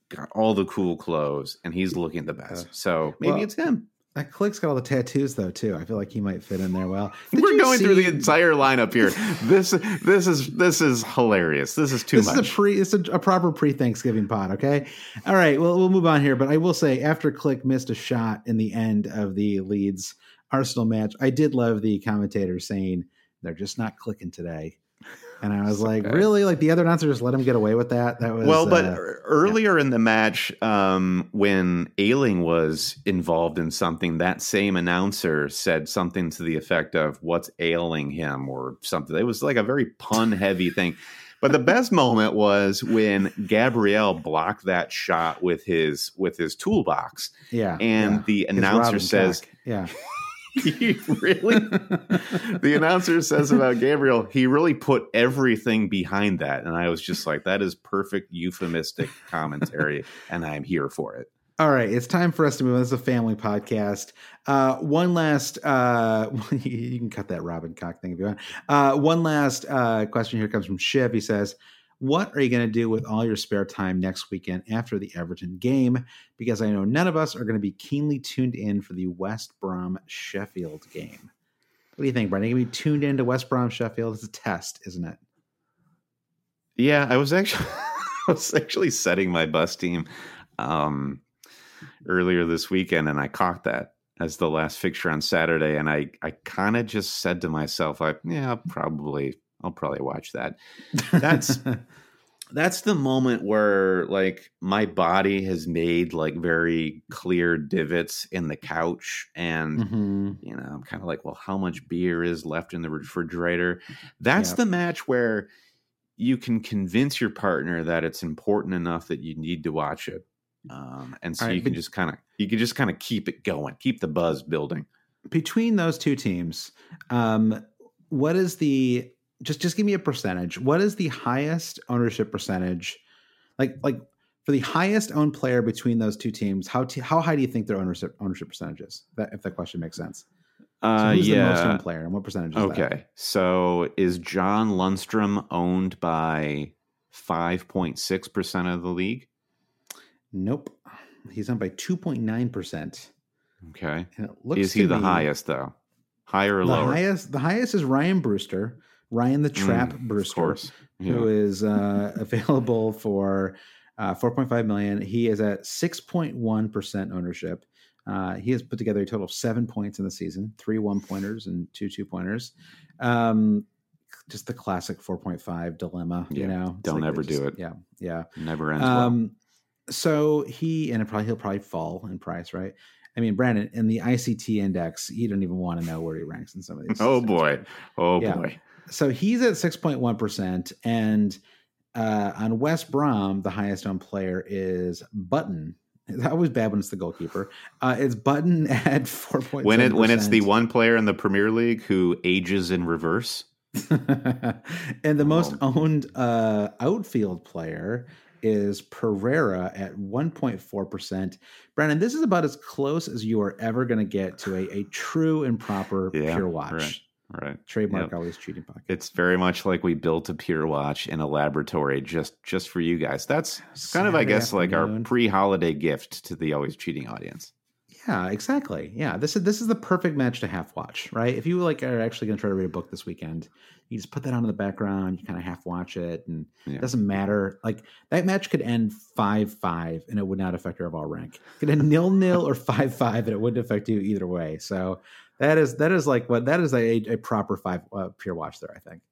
got all the cool clothes and he's looking the best. So maybe well, it's him. That Klich's got all the tattoos though too. I feel like he might fit in there well. Did We're going see... through the entire lineup here. this this is this is hilarious. This is too this much. This is a pre. It's a, a proper pre Thanksgiving pod. Okay. All right. Well, we'll move on here. But I will say, after Klich missed a shot in the end of the Leeds Arsenal match, I did love the commentator saying they're just not clicking today. And I was like, okay. really? Like the other announcer just let him get away with that? That was well, but uh, earlier yeah. in the match, um, when Ayling was involved in something, that same announcer said something to the effect of "What's ailing him?" or something. It was like a very pun-heavy thing. But the best moment was when Gabriel blocked that shot with his with his toolbox. Yeah, and yeah. the announcer says, "Yeah." He really the announcer says about Gabriel, he really put everything behind that. And I was just like, that is perfect euphemistic commentary, and I'm here for it. All right, it's time for us to move on. This is a family podcast. Uh, one last, uh, you can cut that Robin Cock thing if you want. Uh, one last uh, question here comes from Shiv. He says, what are you going to do with all your spare time next weekend after the Everton game? Because I know none of us are going to be keenly tuned in for the West Brom Sheffield game. What do you think, Brian? Are to be tuned into West Brom Sheffield? It's a test, isn't it? Yeah, I was actually I was actually setting my bus team um, earlier this weekend, and I caught that as the last fixture on Saturday, and I I kind of just said to myself, like, yeah, probably I'll probably watch that. That's that's the moment where like my body has made like very clear divots in the couch and mm-hmm. you know i'm kind of like well how much beer is left in the refrigerator that's yep. the match where you can convince your partner that it's important enough that you need to watch it um, and so right, you can just kind of you can just kind of keep it going keep the buzz building between those two teams um, what is the just just give me a percentage. What is the highest ownership percentage? Like like for the highest owned player between those two teams, how t- how high do you think their ownership ownership percentage is? That if that question makes sense. Uh, so who's yeah. the most owned player and what percentage? okay, that? so is John Lundstram owned by five point six percent of the league? Nope, he's owned by two point nine percent. Okay, is he the highest though? Higher or the lower? Highest, the highest is Ryan Brewster Ryan the Trap mm, Brewster, yeah. who is uh, available for uh, 4.5 million. He is at 6.1 percent ownership. Uh, he has put together a total of seven points in the season, three one pointers and two two pointers. Um, just the classic 4.5 dilemma. You know, don't like ever they do it. Yeah, yeah. Never ends well. Um, so he and it probably he'll probably fall in price, right? I mean, Brandon, in the ICT index, you don't even want to know where he ranks in some of these. Oh boy. Oh Yeah. boy. So he's at six point one percent, and uh, on West Brom, the highest owned player is Button. It's always bad when it's the goalkeeper. Uh, it's Button at four point. When it when it's the one player in the Premier League who ages in reverse. and the most Oh. owned uh, outfield player is Pereira at 1.4%. Brandon, this is about as close as you are ever going to get to a, a true and proper Yeah, pure watch. right. Right. Trademark Yep. always cheating pocket. It's very much like we built a Pure Watch in a laboratory just just for you guys. That's kind of, I Saturday guess, like our pre-holiday gift to the always cheating audience. Yeah, exactly. Yeah, this is this is the perfect match to half watch, right? If you like are actually going to try to read a book this weekend, you just put that on in the background. You kind of half watch it, and Yeah. it doesn't matter. Like that match could end five five, and it would not affect your overall rank. It could end nil nil or five five, and it wouldn't affect you either way. So that is that is like what that is a, a proper five uh, pure watch there. I think.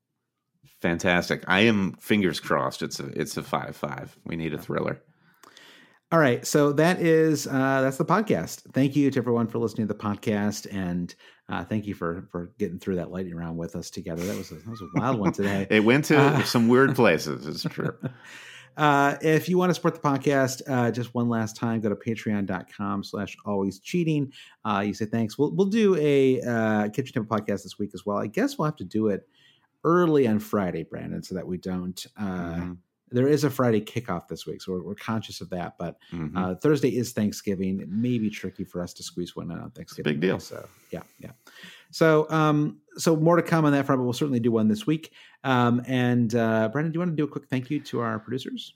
Fantastic. I am fingers crossed. It's a it's a five five. We need a thriller. All right, so that is uh, that's the podcast. Thank you to everyone for listening to the podcast, and uh, thank you for for getting through that lightning round with us together. That was a, that was a wild one today. It went to Uh, some weird places. It's true. Uh, if you want to support the podcast, uh, just one last time, go to patreon.com slash always cheating. Uh, you say thanks. We'll, we'll do a uh, kitchen table podcast this week as well. I guess we'll have to do it early on Friday, Brandon, so that we don't. Uh, Mhm. There is a Friday kickoff this week, so we're, we're conscious of that. But Mhm. uh, Thursday is Thanksgiving. It may be tricky for us to squeeze one in on Thanksgiving. big deal. So yeah, yeah. So um, so more to come on that front, but we'll certainly do one this week. Um, and uh, Brandon, do you want to do a quick thank you to our producers?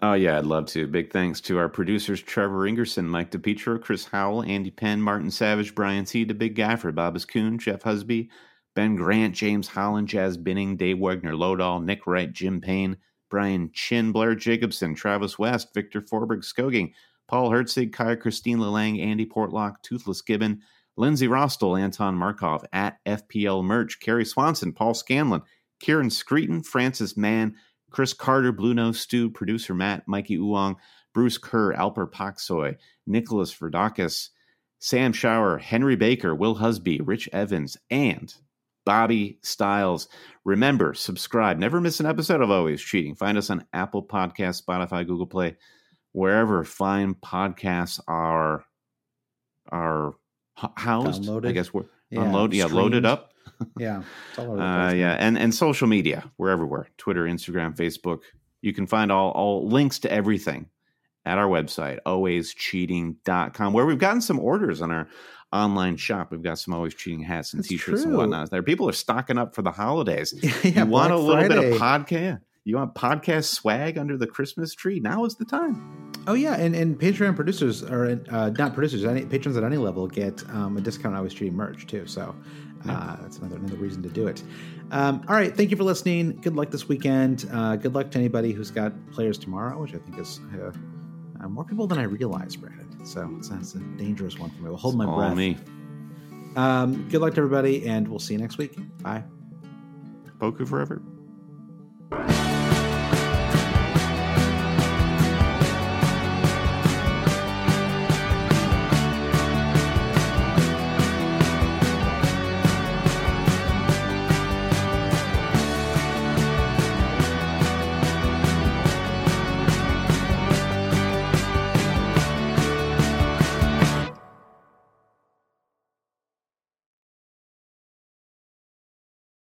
Oh yeah, I'd love to. Big thanks to our producers Trevor Ingerson, Mike DePietro, Chris Howell, Andy Penn, Martin Savage, Brian T, the Big Guy for Bobbas Kuhn, Jeff Husby, Ben Grant, James Holland, Jazz Binning, Dave Wagner Lodahl, Nick Wright, Jim Payne, Brian Chin, Blair Jacobson, Travis West, Victor Forberg Skoging, Paul Herzig, Kaya Christine Lelang, Andy Portlock, Toothless Gibbon, Lindsay Rostel, Anton Markov, at FPL Merch, Kerry Swanson, Paul Scanlon, Kieran Screeton, Francis Mann, Chris Carter, Blue Nose Stew, producer Matt, Mikey Uong, Bruce Kerr, Alper Paksoy, Nicholas Verdakis, Sam Shower, Henry Baker, Will Husby, Rich Evans, and Bobby Styles. Remember, subscribe. Never miss an episode of Always Cheating. Find us on Apple Podcasts, Spotify, Google Play, wherever fine podcasts are are housed. I guess we're unload, yeah, loaded up. Yeah, it's all over Uh, yeah, and and social media, we're everywhere. Twitter, Instagram, Facebook. You can find all all links to everything at our website, alwayscheating.com, where we've gotten some orders on our online shop. We've got some always cheating hats and That's t-shirts and true. whatnot there. People are stocking up for the holidays. yeah, you want Black a little bit of podcast? You want podcast swag under the Christmas tree? Now is the time. Oh yeah, and, and Patreon producers or uh, not producers, any patrons at any level get um, a discount on always stream merch too. So uh, that's another another reason to do it. Um, all right, thank you for listening. Good luck this weekend. Uh, good luck to anybody who's got players tomorrow, which I think is uh, uh, more people than I realized, Brandon. So it's, a dangerous one for me. We'll hold it's my all breath. me. Um, good luck to everybody, and we'll see you next week. Bye. Boku forever.